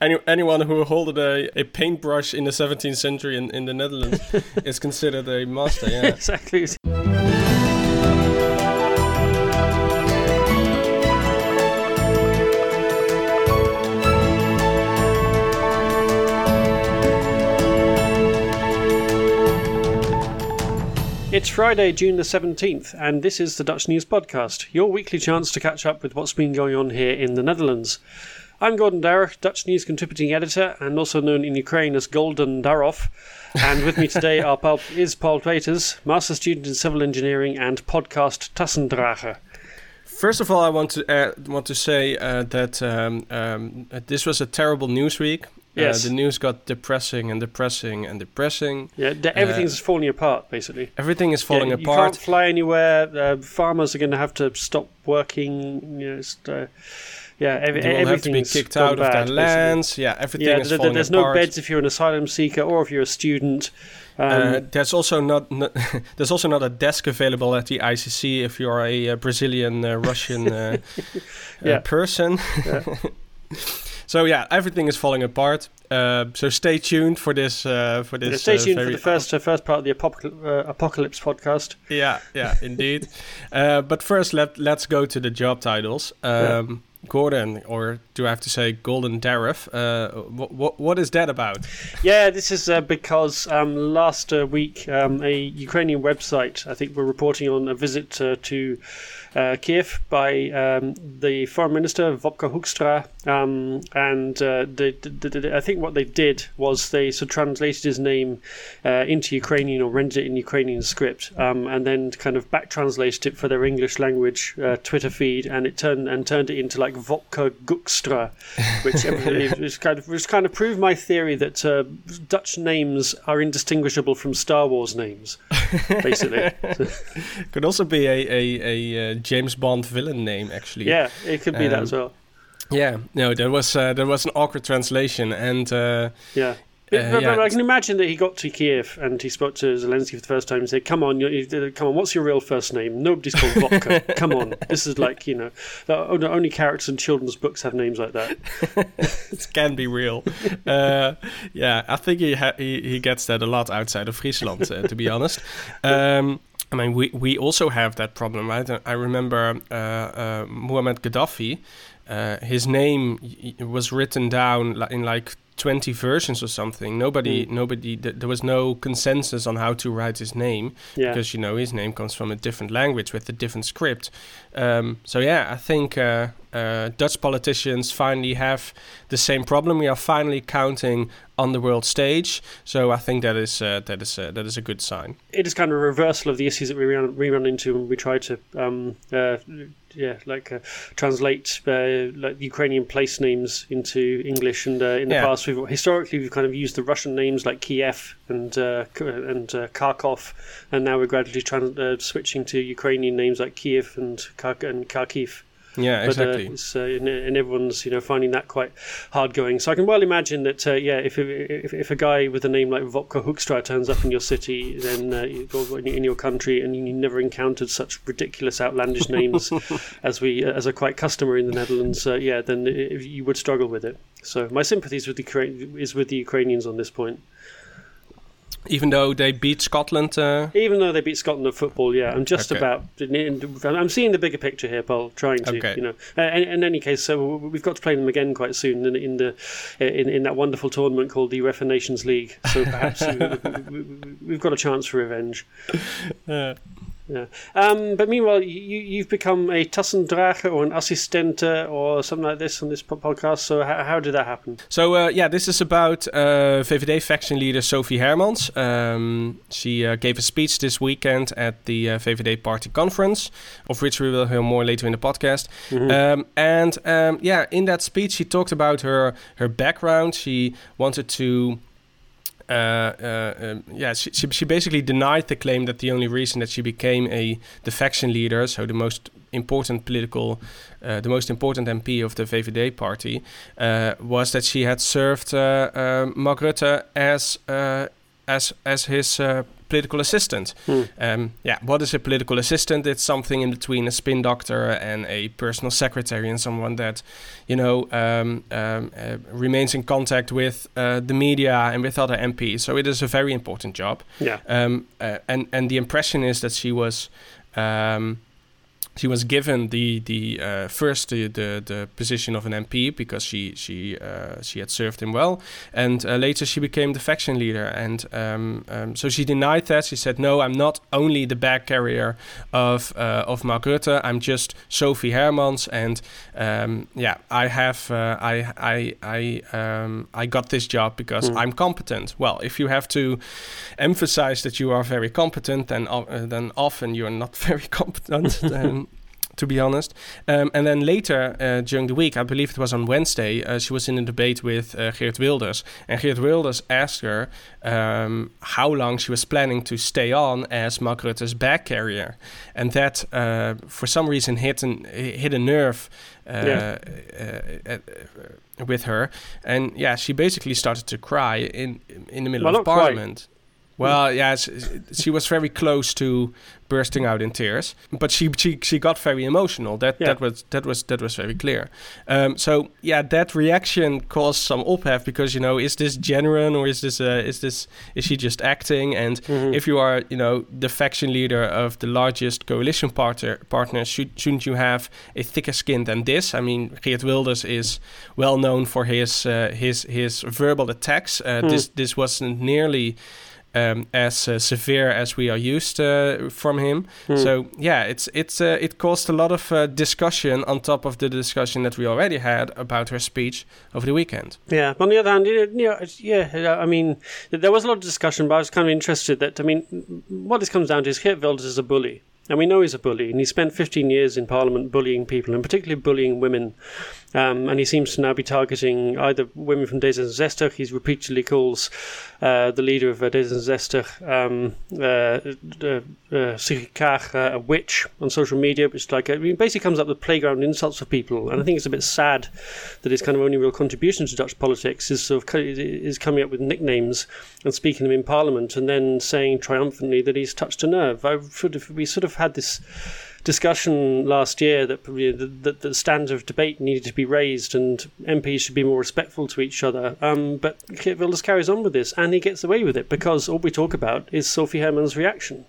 Any, anyone who holded a, a paintbrush in the 17th century in, in the Netherlands is considered a master. Yeah, exactly. It's Friday, June the 17th, and this is the Dutch News Podcast, your weekly chance to catch up with what's been going on here in the Netherlands. I'm Gordon Darroch, Dutch News contributing editor, and also known in Ukraine as Golden Darov. And with me today are Paul, is Paul Peters, master student in civil engineering and podcast Tassendrager. First of all, I want to uh, want to say uh, that um, um, this was a terrible news week. Uh, Yes. the news got depressing and depressing and depressing. Yeah, d- everything's falling apart, basically. Everything is falling Yeah, You apart. can't fly anywhere. Uh, farmers are going to have to stop working. You know, it's, uh, yeah, every, They will have to be everything's kicked out of their bad, basically. lands. Yeah, everything Yeah, is th- falling there's apart. no beds if you're an asylum seeker or if you're a student. Um, uh, there's also not, not there's also not a desk available at the ICC if you're a, uh Brazilian uh, Russian uh, Yeah. uh, person. Yeah. so yeah, everything is falling apart. Uh, so stay tuned for this. Uh, for this. stay uh, tuned for the first uh, first part of the apocal- uh, apocalypse podcast. Yeah, yeah, indeed. uh, but first, let let's go to the job titles. Um, Gordon, or do I have to say Golden Darif? Uh, what, what what is that about? Yeah, this is uh, because um, last uh, week um, a Ukrainian website, I think, were reporting on a visit uh, to uh, Kiev by um, the foreign minister Wopke Hoekstra, um, and uh, I think what they did was they sort of translated his name uh, into Ukrainian or rendered it in Ukrainian script, um, and then kind of back translated it for their English language uh, Twitter feed, and it turned and turned it into like Vopka Gukstra, which kind of was kind of proved my theory that uh, Dutch names are indistinguishable from Star Wars names, basically. Could also be a a, a uh, James Bond villain name, actually. yeah, it could be that Um, as well. Yeah. No, there was uh, there was an awkward translation, and uh, Yeah. uh, But, yeah, but I can imagine that he got to Kiev and he spoke to Zelensky for the first time and said, "Come on, you, you- come on, what's your real first name? Nobody's called Vodka. come on, this is like you know, only characters in children's books have names like that." it can be real. uh, yeah, I think he, ha- he he gets that a lot outside of Friesland, uh, to be honest. Um, I mean, we, we also have that problem, right? I remember uh, uh, Muammar Gaddafi. Uh, his name was written down in like 20 versions or something. Nobody, Mm. nobody. Th- there was no consensus on how to write his name Yeah, because you know his name comes from a different language with a different script. Um, so yeah, I think uh, Dutch politicians finally have the same problem. We are finally counting on the world stage. So I think that is uh, that is uh, that is a good sign. it is kind of a reversal of the issues that we run, we run into when we try to, um, uh, yeah, like uh, translate uh, like Ukrainian place names into English. And uh, in the Yeah. past, we've historically we've kind of used the Russian names like Kiev and uh, and uh, Kharkov, and now we're gradually uh, switching to Ukrainian names like Kiev and Khark- and Kharkiv. Yeah, But, exactly. uh, it's, uh, and, and everyone's you know finding that quite hard going. So I can well imagine that uh, yeah, if, if if a guy with a name like Vodka Hoekstra turns up in your city, then uh, in your country, and you never encountered such ridiculous, outlandish names as we as are quite customary in the Netherlands, uh, yeah, then i you would struggle with it. So my sympathies with the is with the Ukrainians on this point. Even though they beat Scotland, uh, Even though they beat Scotland at football, yeah, I'm just Okay. about. I'm seeing the bigger picture here, Paul. Trying to, Okay. you know. Uh, in, in any case, so we've got to play them again quite soon in, in the in, in that wonderful tournament called the UEFA Nations League. So perhaps we, we, we've got a chance for revenge. uh, Yeah. Um, but meanwhile, you, you've become a Tassendrager or an assistente or something like this on this podcast. So how, how did that happen? So uh, yeah, this is about uh, VVD faction leader Sophie Hermans. Um, she uh, gave a speech this weekend at the uh, VVD party conference, of which we will hear more later in the podcast. Um, and um, yeah, in that speech, she talked about her her background. She wanted to. Uh, uh, um, yeah, she, she, she basically denied the claim that the only reason that she became a the faction leader, so the most important political, uh, the most important MP of the VVD party, uh, was that she had served uh, uh, Mark Rutte as uh, as as his uh, political assistant. Hmm. Um, yeah, what is a political assistant? It's something in between a spin doctor and a personal secretary, and someone that, you know, um, um, uh, remains in contact with uh, the media and with other MPs. So it is a very important job. Yeah. Um, uh, and and the impression is that she was. Um, she was given the the uh, first the, the, the position of an MP because she she uh, she had served him well, and uh, later she became the faction leader. And um, um, so she denied that. She said, "No, I'm not only the bag carrier of uh, of Mark Rutte. I'm just Sophie Hermans, and um, yeah, I have uh, I I I um, I got this job because Mm. I'm competent. Well, if you have to emphasize that you are very competent, then uh, then often you are not very competent. To be honest. Um, and then later uh, during the week, I believe it was on Wednesday, uh, she was in a debate with uh, Geert Wilders. And Geert Wilders asked her um, how long she was planning to stay on as Mark Rutte's bag carrier. And that, uh, for some reason, hit, an, hit a nerve uh, Yeah. uh, with her. And yeah, she basically started to cry in, in the middle Well, of not quite. Well, yeah, she was very close to bursting out in tears, but she she, she got very emotional. That Yeah. that was that was that was very clear. Um, so yeah, that reaction caused some ophef because you know is this genuine or is this uh, is this is she just acting? And Mhm. if you are you know the faction leader of the largest coalition partner partner, should shouldn't you have a thicker skin than this? I mean, Geert Wilders is well known for his uh, his his verbal attacks. Uh, Hmm. This this wasn't nearly um, as uh, severe as we are used uh, from him. Hmm. So yeah, it's it's uh, it caused a lot of uh, discussion on top of the discussion that we already had about her speech over the weekend. Yeah, but on the other hand, you know, yeah, I mean, there was a lot of discussion, but I was kind of interested that, I mean, what this comes down to is Geert Wilders is a bully. And we know he's a bully, and he spent 15 years in Parliament bullying people, and particularly bullying women. Um, and he seems to now be targeting either women from D66. He repeatedly calls uh, the leader of uh, D66, um, uh, uh, uh, uh, a witch on social media, which like, I mean, basically comes up with playground insults for people. And I think it's a bit sad that his kind of only real contribution to Dutch politics is sort of co- is coming up with nicknames and speaking them in Parliament, and then saying triumphantly that he's touched a nerve. I sort of we sort of had this discussion last year that the, the, standard of debate needed to be raised and MPs should be more respectful to each other. Um, but Geert Wilders carries on with this and he gets away with it because all we talk about is Sophie Herman's reaction.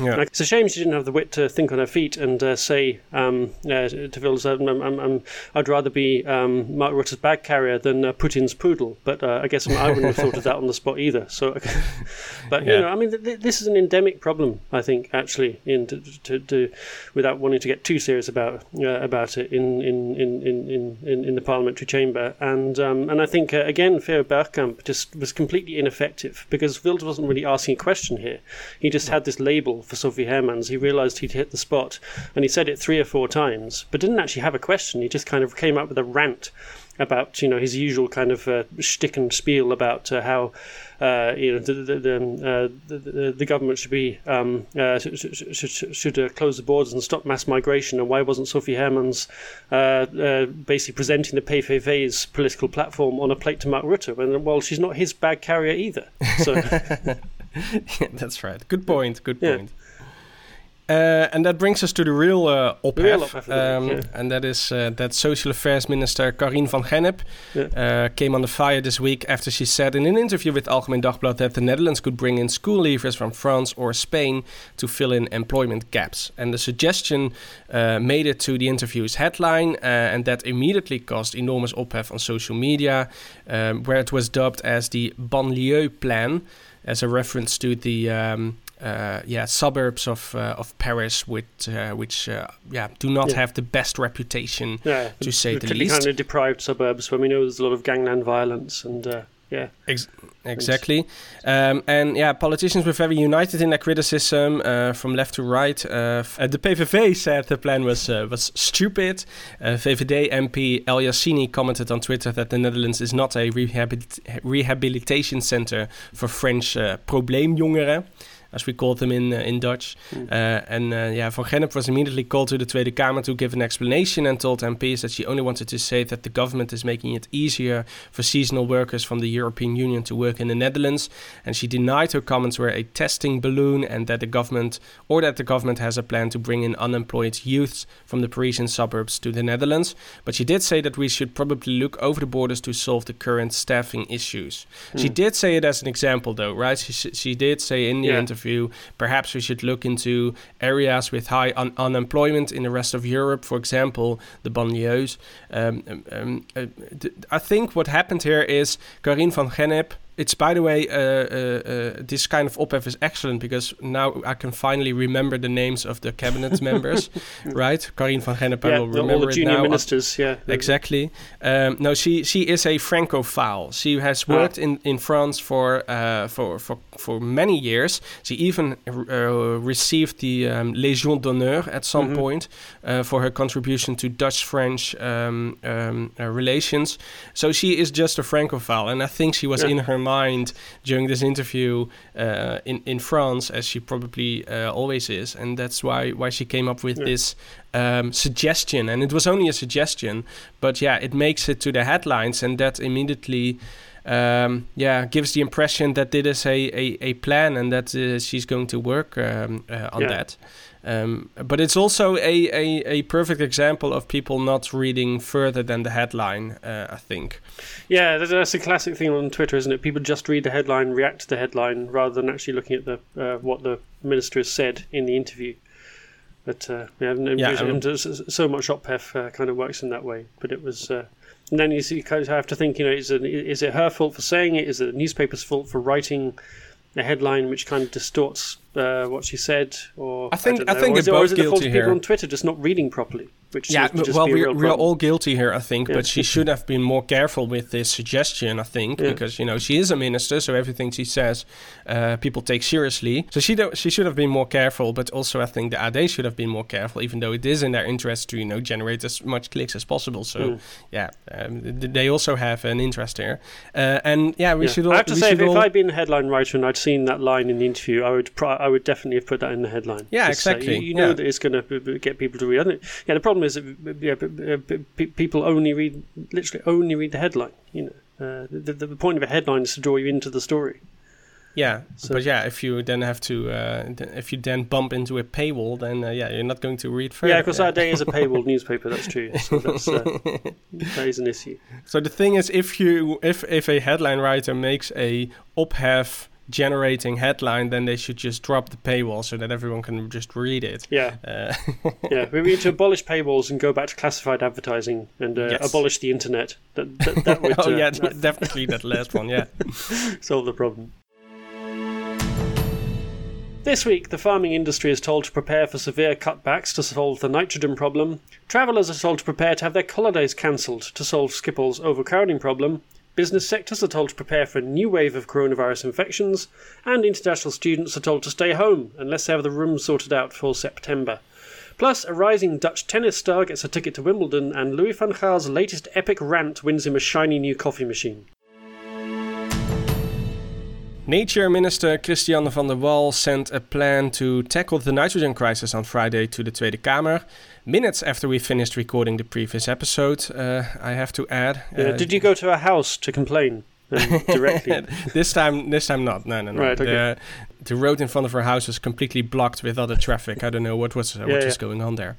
Yeah. Like, it's a shame she didn't have the wit to think on her feet and uh, say um, uh, to um, um, um, I'd rather be um, Mark Rutte's bag carrier than uh, Putin's poodle. But uh, I guess I wouldn't have thought of that on the spot either. So, but Yeah. you know, I mean, th- th- this is an endemic problem. I think actually, in to, to, to without wanting to get too serious about uh, about it in in, in, in, in, in the parliamentary chamber, and um, and I think uh, again, Theo Bergkamp just was completely ineffective because Wilders wasn't really asking a question here. He just had this label for Sophie Hermans. He realised he'd hit the spot, and he said it three or four times, but didn't actually have a question. He just kind of came up with a rant about you know his usual kind of uh, shtick and spiel about uh, how uh, you know the the, the, um, uh, the, the, the government should be um, uh, should, should, should, should uh, close the borders and stop mass migration, and why wasn't Sophie Hermans uh, uh, basically presenting the PVV's political platform on a plate to Mark Rutte? And well, she's not his bag carrier either. So yeah, that's right. Good point. Good Yeah. point. Uh, and that brings us to the real uh, ophef, um, week, and that is uh, that Social Affairs Minister Karien van Gennip Yeah. uh, came under fire this week after she said in an interview with Algemeen Dagblad that the Netherlands could bring in school leavers from France or Spain to fill in employment gaps. And the suggestion uh, made it to the interview's headline, uh, and that immediately caused enormous ophef on social media, um, where it was dubbed as the banlieue plan, as a reference to the um, uh, yeah suburbs of uh, of Paris, which uh, which uh, yeah do not Yeah. have the best reputation yeah, to say the least. kind of deprived suburbs where we know there's a lot of gangland violence and uh, yeah. Ex- exactly. Um, and yeah, politicians were very united in their criticism uh, from left to right. Uh, f- uh, the PVV said the plan was uh, was stupid. Uh, VVD MP El Yassini commented on Twitter that the Netherlands is not a rehabilit- rehabilitation center for French uh, probleemjongeren. As we called them in uh, in Dutch. Hmm. Uh, and uh, yeah, Van Gennip was immediately called to the Tweede Kamer to give an explanation and told MPs that she only wanted to say that the government is making it easier for seasonal workers from the European Union to work in the Netherlands. And she denied her comments were a testing balloon and that the government or that the government has a plan to bring in unemployed youths from the Parisian suburbs to the Netherlands. But she did say that we should probably look over the borders to solve the current staffing issues. Mm. She hmm. did say it as an example, though, right? She, she did say in the yeah. interview, perhaps we should look into areas with high un- unemployment in the rest of Europe, for example, the banlieues. Um, um, um uh, I think what happened here is Karien van Gennip it's by the way, uh, uh, uh, this kind of op is excellent because now I can finally remember the names of the cabinet members, right? Karien van Gennip, yeah, will remember all the junior ministers, yeah, exactly. Um, no, she she is a Francophile. She has ah. worked ah. in, in France for uh, for for for many years. She even uh, received the um, Légion d'honneur at some mm -hmm. point uh, for her contribution to Dutch-French um, um relations. So she is just a Francophile, and I think she was yeah. in her mind during this interview uh, in in France, as she probably uh, always is, and that's why why she came up with yeah. this um, suggestion. And it was only a suggestion, but yeah, it makes it to the headlines, and that immediately. Um, yeah, gives the impression that this is a, a, a plan and that uh, she's going to work um, uh, on yeah. that. Um, but it's also a, a, a, perfect example of people not reading further than the headline, uh, I think. Yeah, that's a classic thing on Twitter, isn't it? People just read the headline, react to the headline, rather than actually looking at the uh, what the minister has said in the interview. But uh, yeah, yeah so much OPHEF uh, kind of works in that way. But it was. And then you, see, you kind of have to think, you know, is it, is it her fault for saying it? Is it the newspaper's fault for writing a headline which kind of distorts uh, what she said, or I think I, I think or is, it, or is it the fault of people on Twitter just not reading properly? Which yeah, well, we're, we're all guilty here, I think, yeah. but she should have been more careful with this suggestion, I think, yeah. because you know she is a minister, so everything she says, uh, people take seriously. So she she should have been more careful, but also I think the AD should have been more careful, even though it is in their interest to you know generate as much clicks as possible. So mm. yeah, um, they also have an interest here, uh, and yeah, we yeah. should. All, I have to say, if, all... if I'd been a headline writer and I'd seen that line in the interview, I would I would definitely have put that in the headline. Yeah, exactly. Uh, you, you, know that it's going to get people to read. Yeah, the problem problem is that yeah, people only read, literally only read the headline. You know, uh, the, the point of a headline is to draw you into the story. Yeah, so, but yeah, if you then have to, uh, if you then bump into a paywall, then uh, yeah, you're not going to read further. Yeah, because AD is a paywall newspaper. That's true. So that's, uh, that is an issue. So the thing is, if you, if if a headline writer makes a ophef generating headline, then they should just drop the paywall so that everyone can just read it. Yeah. Uh, yeah, we need to abolish paywalls and go back to classified advertising and uh, yes. abolish the internet. That, that, that would, oh, uh, yeah, definitely that last one, yeah. Solve the problem. This week, the farming industry is told to prepare for severe cutbacks to solve the nitrogen problem. Travellers are told to prepare to have their holidays cancelled to solve Schiphol's overcrowding problem. Business sectors are told to prepare for a new wave of coronavirus infections, and international students are told to stay home unless they have the rooms sorted out for September. Plus, a rising Dutch tennis star gets a ticket to Wimbledon, and Louis van Gaal's latest epic rant wins him a shiny new coffee machine. Nature Minister Christianne van der Wal sent a plan to tackle the nitrogen crisis on Friday to the Tweede Kamer. Minutes after we finished recording the previous episode, uh, I have to add. Uh, did you go to her house to complain? directly. this time, this time not. No, no, no. Right, okay. the, the road in front of her house was completely blocked with other traffic. I don't know what was uh, yeah, what yeah. going on there.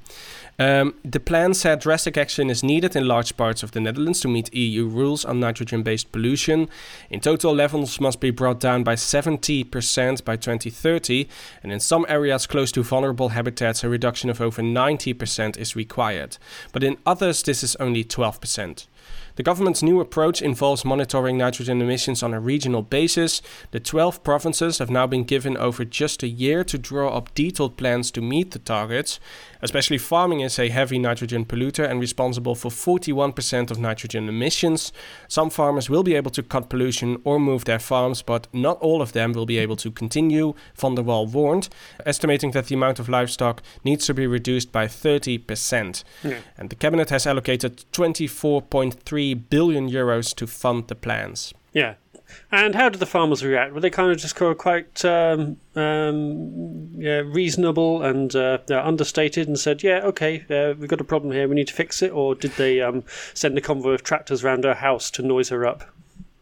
Um, the plan said drastic action is needed in large parts of the Netherlands to meet EU rules on nitrogen based pollution. In total, levels must be brought down by 70% by 2030, and in some areas close to vulnerable habitats, a reduction of over 90% is required. But in others, this is only 12%. The government's new approach involves monitoring nitrogen emissions on a regional basis. The 12 provinces have now been given over just a year to draw up detailed plans to meet the targets. Especially farming is a heavy nitrogen polluter and responsible for 41% of nitrogen emissions. Some farmers will be able to cut pollution or move their farms, but not all of them will be able to continue, Van der Wal warned, estimating that the amount of livestock needs to be reduced by 30%. Yeah. And the cabinet has allocated 24.3 billion euros to fund the plans. Yeah, And how did the farmers react? Were they kind of just quite um, um, yeah, reasonable and uh, understated and said, yeah, okay, uh, we've got a problem here, we need to fix it? Or did they um, send a convoy of tractors around her house to noise her up?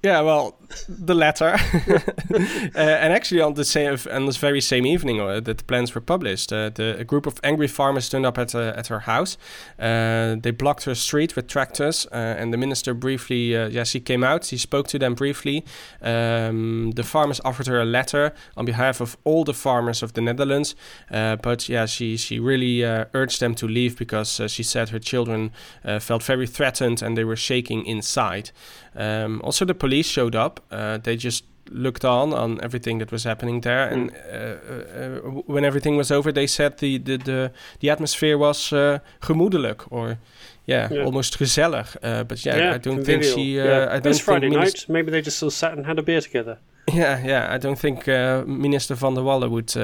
Yeah, well, the latter. uh, and actually, on the same on this very same evening uh, that the plans were published, uh, the a group of angry farmers turned up at uh, at her house. Uh, they blocked her street with tractors, uh, and the minister briefly, yes, he came out. He spoke to them briefly. Um, the farmers offered her a letter on behalf of all the farmers of the Netherlands, but yeah, she she really urged them to leave because she said her children felt very threatened and they were shaking inside. Um, also, the police showed up. Uh, they just looked on on everything that was happening there, and mm. uh, uh, when everything was over, they said the the the, the atmosphere was uh, gemoedelijk or. Yeah, yeah, almost gezellig. Uh, but yeah, yeah, I don't think she. Uh, yeah. I don't think Friday night. Maybe they just all sat and had a beer together. Yeah, yeah. I don't think Minister van der Wallen would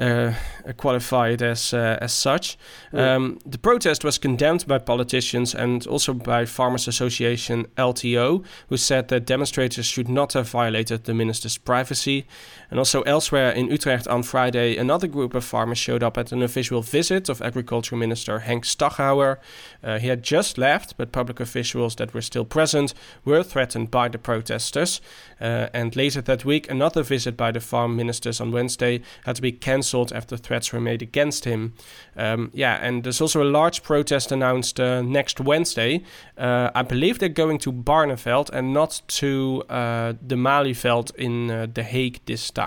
uh, qualified as uh, as such. Um, the protest was condemned by politicians and also by Farmers Association LTO, who said that demonstrators should not have violated the minister's privacy. And also elsewhere in Utrecht on Friday, another group of farmers showed up at an official visit of Agriculture Minister Henk Staghouwer. Uh, he had just left, but public officials that were still present were threatened by the protesters. Uh, and later that week, another visit by the farm ministers on Wednesday had to be cancelled after threats were made against him. Um, yeah, and there's also a large protest announced uh, next Wednesday. Uh, I believe they're going to Barneveld and not to uh, the Malieveld in uh, The Hague this time.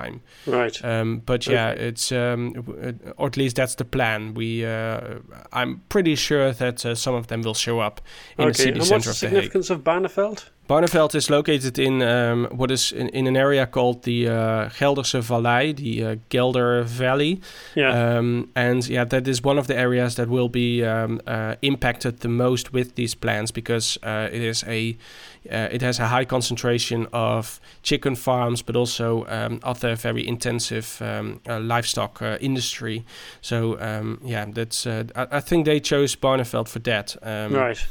Right. Um, but yeah, it's um, or at least that's the plan. We, I'm pretty sure that some of them will show up in okay. the city and center of The Hague. What's the significance of Barneveld? Barneveld is located in um, what is in, in, an area called the uh, Gelderse Vallei, the uh, Gelder Valley. Yeah. Um, and yeah, that is one of the areas that will be um, uh, impacted the most with these plans because uh, it is a uh, it has a high concentration of chicken farms, but also um, other very intensive um, uh, livestock industry. So um, yeah, that's I, I, think they chose Barneveld for that. right.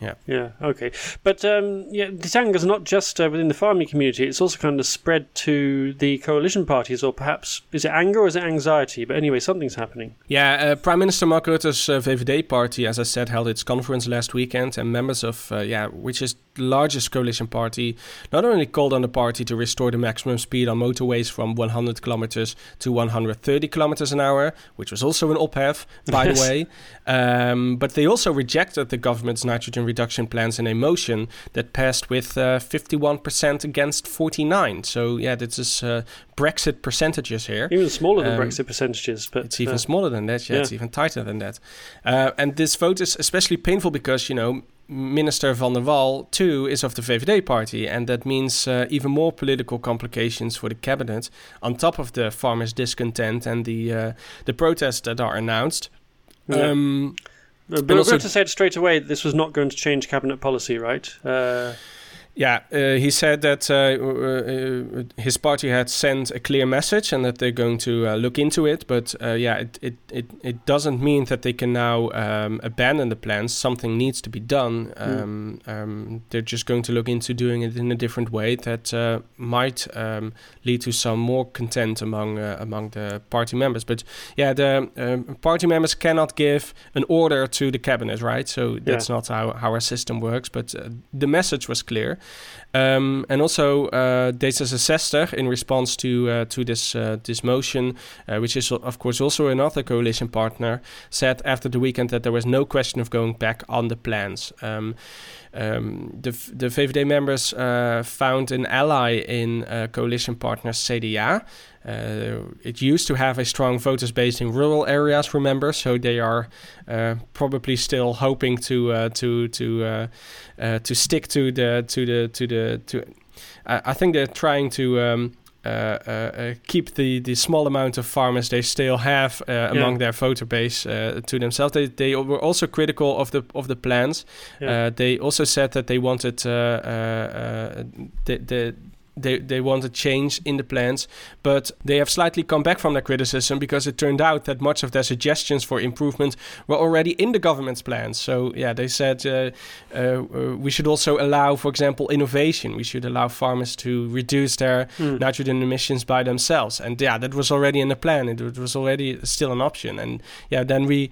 Yeah. Yeah. Okay. But um, yeah, this anger is not just uh, within the farming community; it's also kind of spread to the coalition parties, or perhaps is it anger or is it anxiety? But anyway, something's happening. Yeah. Uh, Prime Minister Mark Rutte's uh, VVD party, as I said, held its conference last weekend, and members of uh, yeah, which is the largest coalition party, not only called on the party to restore the maximum speed on motorways from 100 kilometers to 130 kilometers an hour, which was also an ophef, by the way, um, but they also rejected the government's nitrogen reduction plans in a motion that passed with uh, 51% against 49. So yeah, this is uh, Brexit percentages here. Even smaller than um, Brexit percentages, but it's even uh, smaller than that. Yeah, yeah, it's even tighter than that. Uh, and this vote is especially painful because you know Minister van der Wal, too, is of the VVD party, and that means uh, even more political complications for the cabinet, on top of the farmers' discontent and the uh, the protests that are announced. Yeah. Um, but Rutte said straight away this was not going to change cabinet policy, right? Uh, yeah, uh, he said that uh, uh, his party had sent a clear message and that they're going to uh, look into it. But uh, yeah, it, it, it, it, doesn't mean that they can now um, abandon the plans. Something needs to be done. Hmm. Um, mm. um, they're just going to look into doing it in a different way that uh, might um, lead to some more content among among the party members. But yeah, the um, party members cannot give an order to the cabinet, right? So that's yeah. not how, how our system works. But the message was clear. Um, and also, uh, D66 in response to uh, to this uh, this motion, uh, which is of course also another coalition partner, said after the weekend that there was no question of going back on the plans. Um, um, the, the VVD members uh, found an ally in uh, coalition partner CDA. Uh, it used to have a strong voters base in rural areas, remember? So they are uh, probably still hoping to uh, to to uh, to stick to the to the to the to. I think they're trying to. Um, Uh, uh, uh, keep the, the small amount of farmers they still have uh, among their voter base to themselves. They, they were also critical of the of the plans. Yeah. they also said that they wanted the, the they, they want a change in the plans, but they have slightly come back from their criticism because it turned out that much of their suggestions for improvement were already in the government's plans. So, yeah, they said uh, uh, uh we should also allow, for example, innovation. We should allow farmers to reduce their mm. nitrogen emissions by themselves. And yeah, that was already in the plan, it was already still an option. And yeah, then we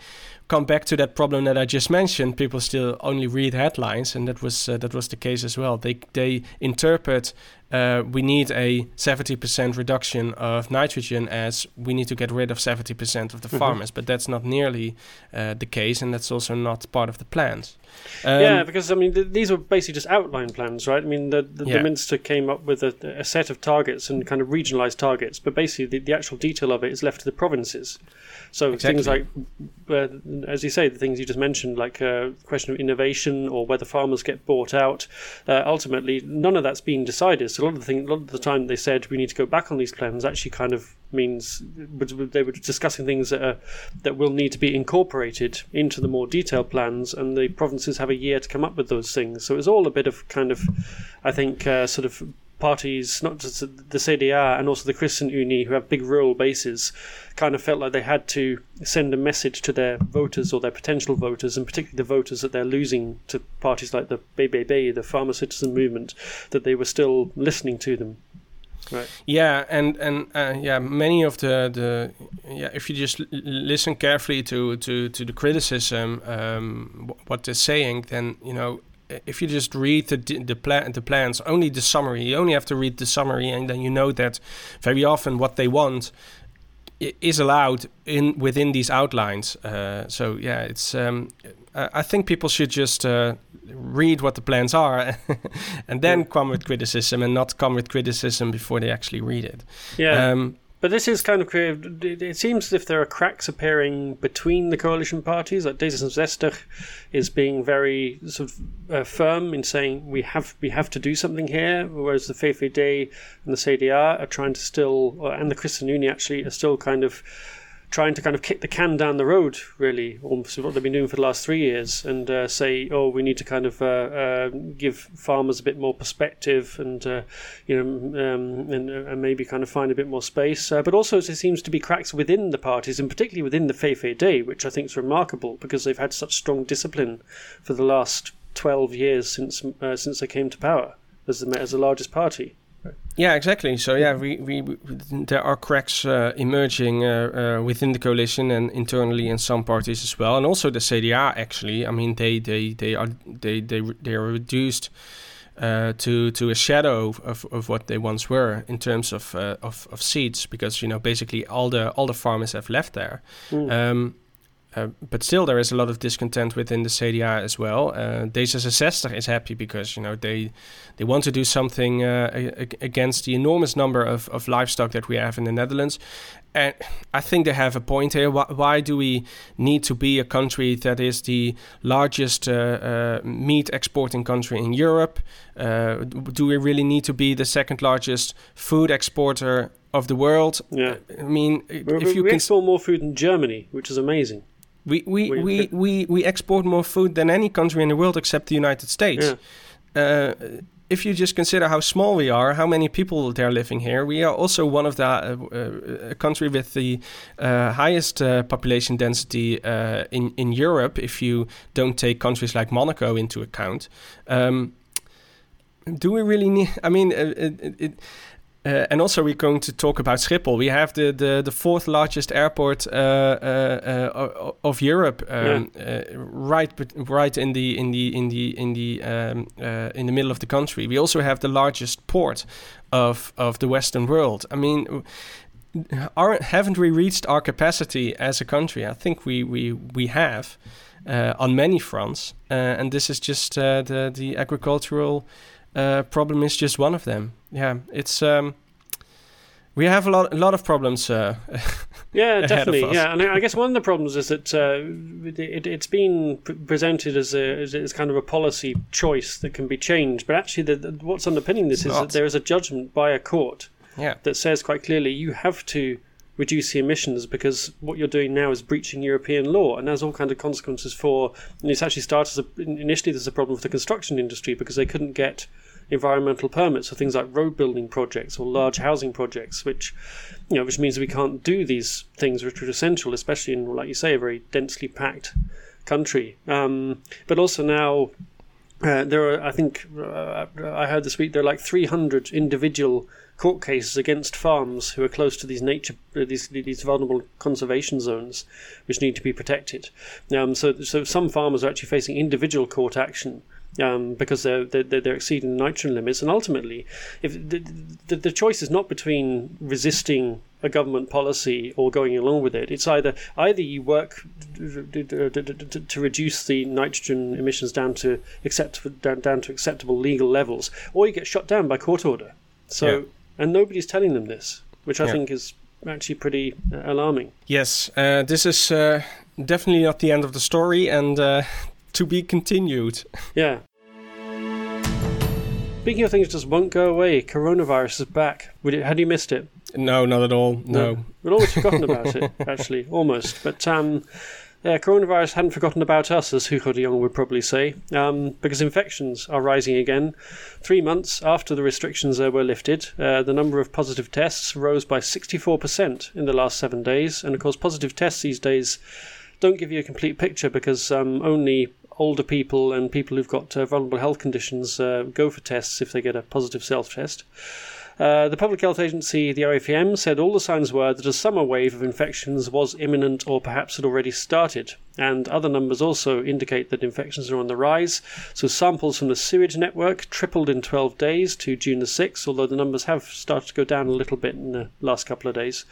come back to that problem that I just mentioned. People still only read headlines, and that was uh, that was the case as well. They they interpret uh, we need a 70% reduction of nitrogen as we need to get rid of 70% of the mm-hmm. farmers. But that's not nearly uh, the case, and that's also not part of the plans. Um, yeah, because I mean, th- these were basically just outline plans, right? I mean, the, the, yeah. the minister came up with a, a, set of targets and kind of regionalized targets, but basically the, the actual detail of it is left to the provinces. So exactly. things like, uh, as you say, the things you just mentioned, like uh, question of innovation or whether farmers get bought out, uh, ultimately none of that's been decided. So a lot of the thing, a lot of the time they said we need to go back on these plans actually kind of means they were discussing things that are, that will need to be incorporated into the more detailed plans, and the provinces have a year to come up with those things. So it's all a bit of kind of, I think, uh, sort of parties, not just the CDA and also the ChristenUnie, who have big rural bases, kind of felt like they had to send a message to their voters or their potential voters, and particularly the voters that they're losing to parties like the BBB, the Farmer Citizen Movement, that they were still listening to them. Right. Yeah, and and uh, yeah, many of the the yeah, if you just l- listen carefully to to to the criticism, um, what they're saying, then you know if you just read the the plan the plans only the summary you only have to read the summary and then you know that very often what they want is allowed in within these outlines uh, so yeah it's um, I think people should just uh, read what the plans are and then come with criticism and not come with criticism before they actually read it. Yeah. Um, but this is kind of It seems as if there are cracks appearing between the coalition parties. Like D66 is being very sort of uh, firm in saying we have we have to do something here, whereas the VVD and the CDA are trying to still, and the ChristenUnie actually are still kind of trying to kind of kick the can down the road, really, almost what they've been doing for the last three years, and uh, say, oh, we need to kind of uh, uh, give farmers a bit more perspective, and uh, you know, um, and, uh, and, maybe kind of find a bit more space. Uh, but also, there seems to be cracks within the parties, and particularly within the VVD, which I think is remarkable because they've had such strong discipline for the last twelve years since since they came to power as the as the largest party. Yeah, exactly. So yeah, we, we, we there are cracks uh, emerging uh, uh, within the coalition and internally in some parties as well, and also the CDA. Actually, I mean, they they they are they they they are reduced. Uh, to to a shadow of, of what they once were in terms of, uh, of of seats because you know basically all the all the farmers have left there. Mm. Um, uh, but still, there is a lot of discontent within the CDA as well. Uh, D66 is happy because you know they they want to do something uh, against the enormous number of, of livestock that we have in the Netherlands, and I think they have a point here. Why, why do we need to be a country that is the largest uh, uh, meat exporting country in Europe? Uh, do we really need to be the second largest food exporter of the world? Yeah, I mean, we, if you we can export more food than Germany, which is amazing. We we, we, we, we export more food than any country in the world except the United States. Yeah. Uh, if you just consider how small we are, how many people there are living here, we are also one of the uh, uh, country with the uh, highest uh, population density uh, in in Europe. If you don't take countries like Monaco into account, um, do we really need? I mean, uh, it, it, uh, and also, we're going to talk about Schiphol. We have the, the, the fourth largest airport uh, uh, of Europe, um, yeah. right right in the in the in the in the um, in the middle of the country. We also have the largest port of of the Western world. I mean, are, haven't we reached our capacity as a country? I think we we we have on many fronts, and this is just the the agricultural problem is just one of them yeah, it's um, we have a lot a lot of problems. Uh, yeah, definitely. Yeah, and I guess one of the problems is that uh, it, has been presented as a as, as, kind of a policy choice that can be changed, but actually, the, the, what's underpinning this is that there is a judgment by a court yeah. that says quite clearly you have to reduce the emissions because what you're doing now is breaching European law, and there's all kinds of consequences for. And it's actually started a, initially there's a problem with the construction industry because they couldn't get environmental permits for things like road building projects or large housing projects, which you know, which means we can't do these things which are essential, especially in, like you say, a very densely packed country. Um, but also now uh, there are, I think, uh, I heard this week there are like 300 individual court cases against farms who are close to these nature, uh, these these vulnerable conservation zones, which need to be protected. Um, so, so some farmers are actually facing individual court action um, because they're, they're, they're exceeding nitrogen limits. And ultimately, if the, the, the choice is not between resisting a government policy or going along with it, it's either either you work to reduce the nitrogen emissions down to acceptable down, down to acceptable legal levels, or you get shut down by court order. So, yeah. And nobody's telling them this, which I yeah. think is actually pretty uh, alarming. Yes, uh, this is uh, definitely not the end of the story, and uh, to be continued. Yeah. Speaking of things that just won't go away, coronavirus is back. It, had you missed it? No, not at all. No. no. We'd almost forgotten about it, actually, almost. But um, yeah, coronavirus hadn't forgotten about us, as Hugo de Jong would probably say, um, because infections are rising again. Three months after the restrictions uh, were lifted, uh, the number of positive tests rose by 64% in the last seven days. And of course, positive tests these days don't give you a complete picture because um, only older people and people who've got uh, vulnerable health conditions uh, go for tests if they get a positive self test. Uh, the public health agency, the RIVM, said all the signs were that a summer wave of infections was imminent or perhaps had already started. And other numbers also indicate that infections are on the rise. So samples from the sewage network tripled in 12 days to June the 6th, although the numbers have started to go down a little bit in the last couple of days.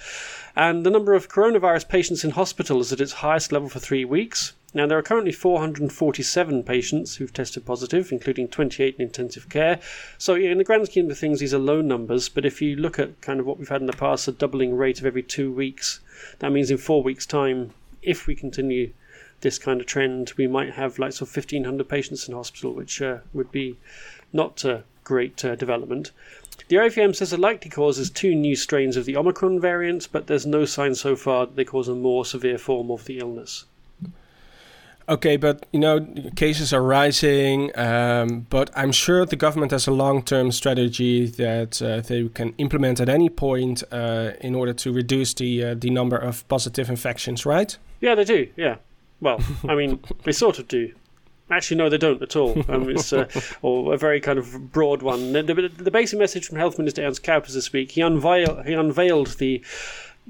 And the number of coronavirus patients in hospital is at its highest level for three weeks. Now, there are currently 447 patients who've tested positive, including 28 in intensive care. So, in the grand scheme of things, these are low numbers, but if you look at kind of what we've had in the past, a doubling rate of every two weeks, that means in four weeks' time, if we continue this kind of trend, we might have like sort of 1,500 patients in hospital, which uh, would be not a great uh, development. The RIVM says the likely cause is two new strains of the Omicron variant, but there's no sign so far that they cause a more severe form of the illness. Okay, but you know, cases are rising, um, but I'm sure the government has a long-term strategy that uh, they can implement at any point uh, in order to reduce the uh, the number of positive infections, right? Yeah, they do. Yeah. Well, I mean, they sort of do. Actually, no, they don't at all. Um, it's uh, or a very kind of broad one. The, the, the, basic message from Health Minister Ernst Kuipers this week, he, unveil, he unveiled the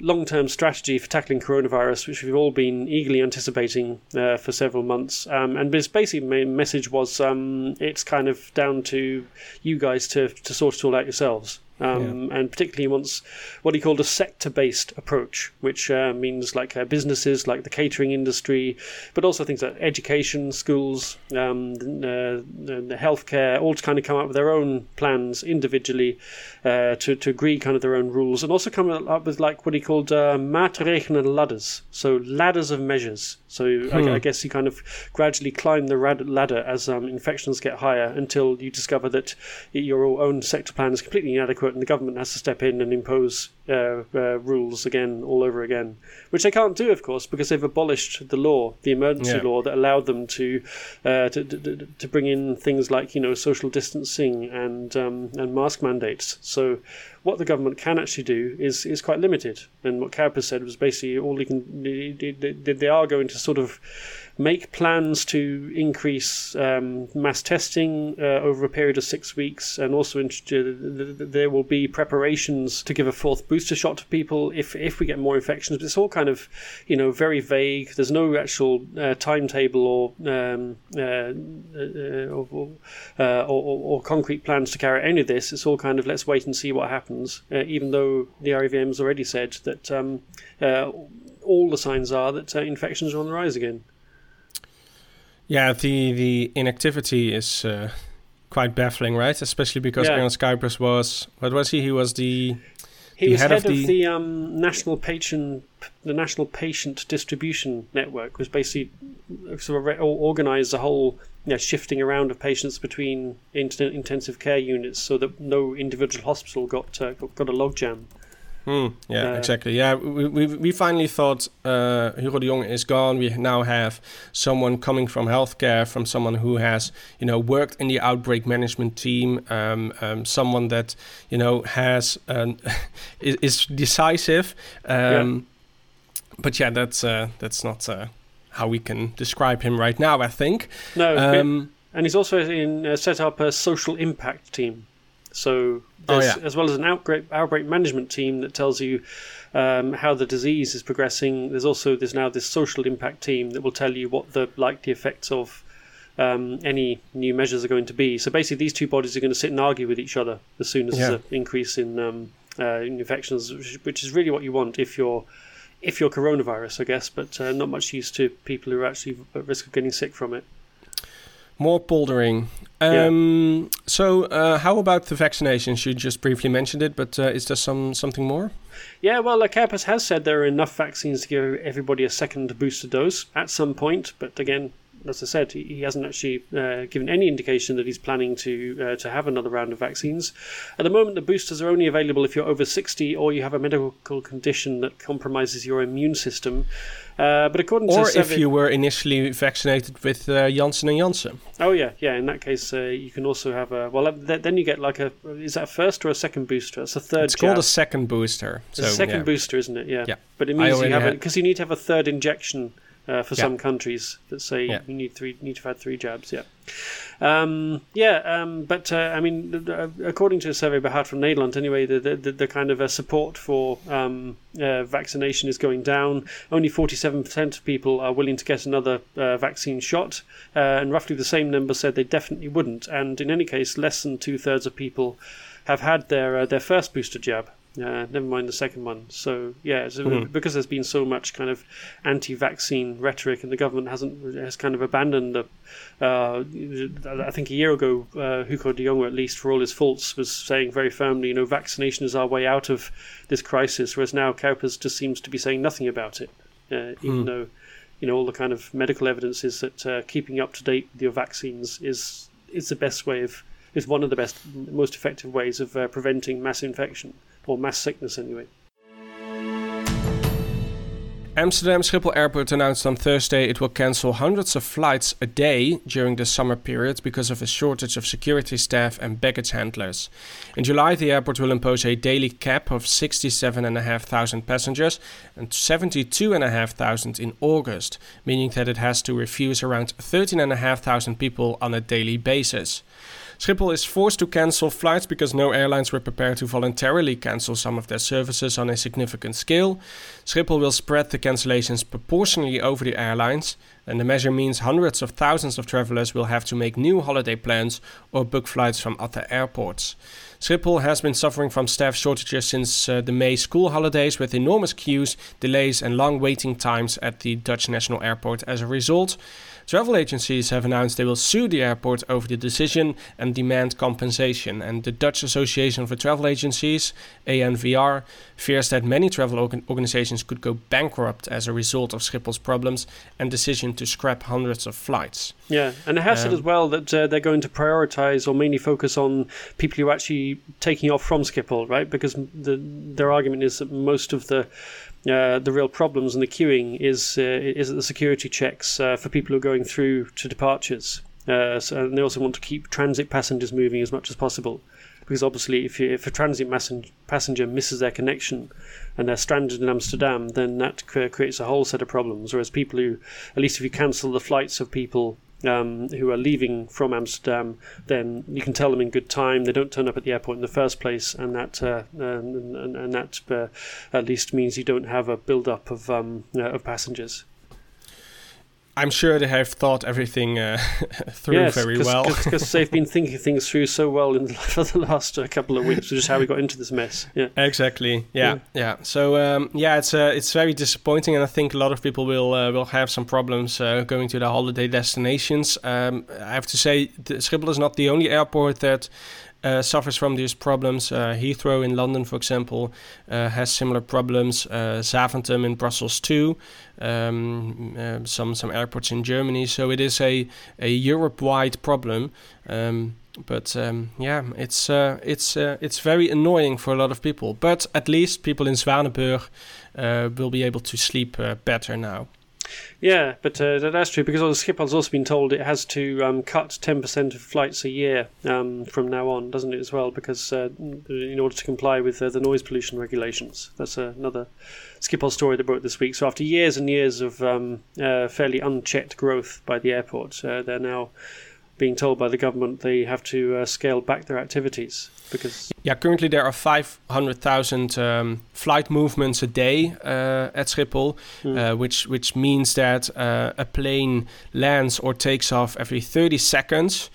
long term strategy for tackling coronavirus, which we've all been eagerly anticipating uh, for several months. Um, and his basic message was um, it's kind of down to you guys to, to sort it all out yourselves. Um, yeah. And particularly, he wants what he called a sector based approach, which uh, means like uh, businesses like the catering industry, but also things like education, schools, um, uh, the healthcare, all to kind of come up with their own plans individually uh, to, to agree kind of their own rules and also come up with like what he called uh, maatregelen ladders, so ladders of measures. So hmm. I, I, guess you kind of gradually climb the ladder as um, infections get higher until you discover that your own sector plan is completely inadequate and the government has to step in and impose uh, uh, rules again all over again, which they can't do, of course, because they've abolished the law, the emergency yeah. law that allowed them to, uh, to, to, to bring in things like you know social distancing and um, and mask mandates. So what the government can actually do is is quite limited. And what Kuipers said was basically all they can they, they are going to sort of make plans to increase um, mass testing uh, over a period of six weeks, and also there will be preparations to give a fourth booster shot to people if if we get more infections. But it's all kind of you know very vague. There's no actual uh, timetable or, um, uh, uh or, uh, or, or, concrete plans to carry out any of this. It's all kind of let's wait and see what happens. Uh, even though the RIVM has already said that um, all the signs are that infections are on the rise again. Yeah, the the inactivity is uh, quite baffling, right? Especially because yeah. Ernst Kuipers was what was he? He was the he the was head, head of the, of the um, national patient the national patient distribution network was basically sort of organized the whole you know, shifting around of patients between intensive care units so that no individual hospital got uh, got a logjam. Hmm, yeah, uh, exactly. Yeah, we, we, we finally thought uh, Hugo de Jong is gone. We now have someone coming from healthcare, from someone who has, you know, worked in the outbreak management team, um, um, someone that, you know, has um, is, is, decisive. Yeah. Um, but yeah, that's uh, that's not uh, how we can describe him right now. I think. No, um, and he's also in, uh, set up a social impact team. So oh, yeah. as well as an outbreak outbreak management team that tells you um, how the disease is progressing. There's also there's now this social impact team that will tell you what the likely effects of um, any new measures are going to be. So basically, these two bodies are going to sit and argue with each other as soon as yeah. there's an increase in, um, uh, in infections, which is really what you want if you're if you're coronavirus, I guess, but uh, not much use to people who are actually at risk of getting sick from it. More poldering. Um, yeah. So, uh, how about the vaccinations? You just briefly mentioned it, but uh, is there some something more? Yeah, well, like Kuipers has said there are enough vaccines to give everybody a second booster dose at some point, but again, as I said, he hasn't actually uh, given any indication that he's planning to uh, to have another round of vaccines. At the moment, the boosters are only available if you're over 60 or you have a medical condition that compromises your immune system. Uh, but according or to or if you were initially vaccinated with uh, Janssen and Janssen. Oh yeah, yeah. In that case, uh, you can also have a well. then you get like a is that a first or a second booster? It's a third. It's jab. called a second booster. So, a second yeah. booster, isn't it? Yeah. Yeah. But it means you have because you need to have a third injection uh, for yeah. some countries that say yeah. you need three, need to have had three jabs. Yeah, um, yeah. Um, but uh, I mean, according to a survey by Hart from Nederland, anyway, the the, the kind of uh, support for um, uh, vaccination is going down. Only forty-seven percent of people are willing to get another uh, vaccine shot, uh, and roughly the same number said they definitely wouldn't. And in any case, less than two thirds of people have had their their first booster jab. Uh, never mind the second one. So yeah, so mm. because there's been so much kind of anti-vaccine rhetoric, and the government hasn't has kind of abandoned the. Uh, I think a year ago, uh, Hugo de Jonge, at least for all his faults, was saying very firmly, you know, vaccination is our way out of this crisis. Whereas now Kuipers just seems to be saying nothing about it, uh, even mm. though, you know, all the kind of medical evidence is that uh, keeping up to date with your vaccines is is the best way of is one of the best, most effective ways of uh, preventing mass infection or mass sickness anyway. Amsterdam Schiphol Airport announced on Thursday it will cancel hundreds of flights a day during the summer period because of a shortage of security staff and baggage handlers. In July, the airport will impose a daily cap of 67,500 passengers and 72,500 in August, meaning that it has to refuse around 13,500 people on a daily basis. Schiphol is forced to cancel flights because no airlines were prepared to voluntarily cancel some of their services on a significant scale. Schiphol will spread the cancellations proportionally over the airlines, and the measure means hundreds of thousands of travelers will have to make new holiday plans or book flights from other airports. Schiphol has been suffering from staff shortages since uh, the May school holidays, with enormous queues, delays, and long waiting times at the Dutch National Airport as a result. Travel agencies have announced they will sue the airport over the decision and demand compensation. And the Dutch Association for Travel Agencies, ANVR, fears that many travel organ- organizations could go bankrupt as a result of Schiphol's problems and decision to scrap hundreds of flights. Yeah, and it has um, said as well that uh, they're going to prioritize or mainly focus on people who are actually taking off from Schiphol, right? Because the, their argument is that most of the uh, the real problems in the queuing is uh, is the security checks uh, for people who are going through to departures. Uh, so, and they also want to keep transit passengers moving as much as possible, because obviously, if you, if a transit passenger misses their connection and they're stranded in Amsterdam, then that creates a whole set of problems. Whereas people who, at least if you cancel the flights of people um, who are leaving from Amsterdam, then you can tell them in good time. They don't turn up at the airport in the first place, and that uh, and, and, and, that uh, at least means you don't have a build up of um, uh, of passengers. I'm sure they have thought everything uh, through yes, very cause, well. because they've been thinking things through so well in the, for the last uh, couple of weeks, which is how we got into this mess. Yeah, exactly. Yeah, yeah. yeah. So um, yeah, it's uh, it's very disappointing, and I think a lot of people will uh, will have some problems uh, going to their holiday destinations. Um, I have to say, Schiphol is not the only airport that uh, suffers from these problems. Uh, Heathrow in London, for example, uh, has similar problems. Uh, Zaventem in Brussels too. Um, uh, some some airports in Germany. So it is a a Europe-wide problem. Um, but um, yeah, it's uh, it's it's very annoying for a lot of people. But at least people in Zwanenburg will be able to sleep better now. Yeah, but uh, that's true because Schiphol's also been told it has to um, cut 10% of flights a year um, from now on, doesn't it, as well? Because uh, in order to comply with uh, the noise pollution regulations. That's another Schiphol story they broke this week. So after years and years of um, uh, fairly unchecked growth by the airport, uh, they're now being told by the government they have to uh, scale back their activities because yeah currently there are 500,000 um, flight movements a day uh, at Schiphol mm. uh, which which means that uh, a plane lands or takes off every 30 seconds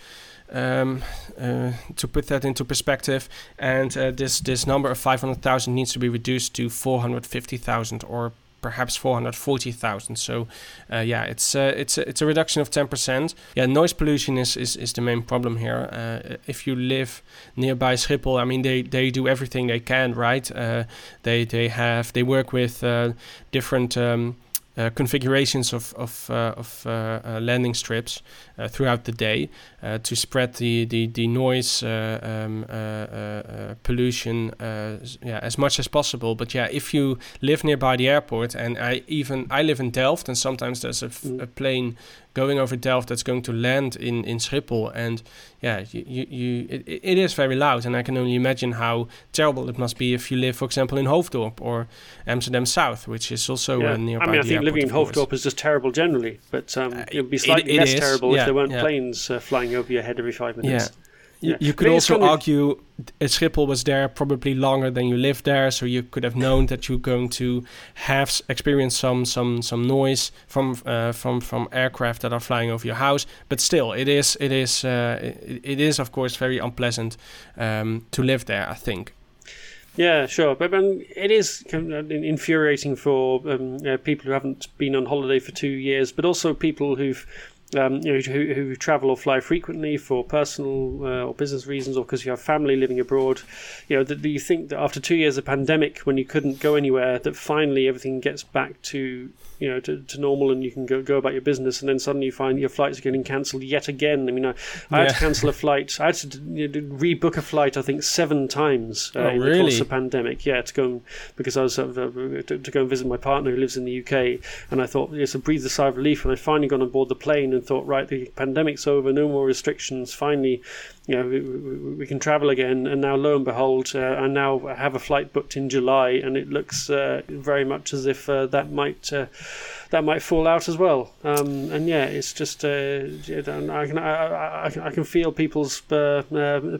um, uh, to put that into perspective and uh, this this number of 500,000 needs to be reduced to 450,000 or perhaps 440,000. So uh, yeah, it's uh, it's a, it's a reduction of 10%. Yeah, noise pollution is is, is the main problem here. Uh, if you live nearby Schiphol, I mean they, they do everything they can, right? Uh, they they have they work with uh, different um, uh, configurations of of, uh, of uh, uh landing strips uh, throughout the day uh, to spread the the, the noise um, pollution yeah as much as possible. But yeah, if you live nearby the airport, and I even I live in Delft, and sometimes there's a, mm. a plane going over Delft that's going to land in in Schiphol, and yeah, you, you, you it, it is very loud, and I can only imagine how terrible it must be if you live, for example, in Hoofddorp or Amsterdam South, which is also yeah. nearby. I mean, I think living in Hoofddorp is just terrible generally, but um, uh, it would be slightly it, it less is. terrible yeah, if there weren't yeah. planes uh, flying over your head every five minutes. Yeah. Yeah. You could also argue Schiphol was there probably longer than you lived there, so you could have known that you're going to have experienced some some some noise from uh, from from aircraft that are flying over your house. But still, it is it is uh, it, it is of course very unpleasant um, to live there. I think. Yeah, sure, but um, it is infuriating for um, uh, people who haven't been on holiday for two years, but also people who've um, you know, who, who, travel or fly frequently for personal uh, or business reasons, or because you have family living abroad. You know, that you think that after two years of pandemic, when you couldn't go anywhere, that finally everything gets back to you know to, to normal and you can go go about your business, and then suddenly you find your flights are getting cancelled yet again. I mean, I, I had to cancel a flight. I had to you know, rebook a flight. I think seven times uh, oh, in really? the course of the pandemic. Yeah, to go because I was uh, to, to, go and visit my partner who lives in the UK, and I thought yes, I breathed a sigh of relief, and I finally got on board the plane and thought, right, the pandemic's over, no more restrictions. Finally, you know, we, we, we can travel again. And now, lo and behold, uh, I now have a flight booked in July, and it looks uh, very much as if uh, that might uh, that might fall out as well. Um, and yeah, it's just uh, I can I, I, I, can feel people's uh,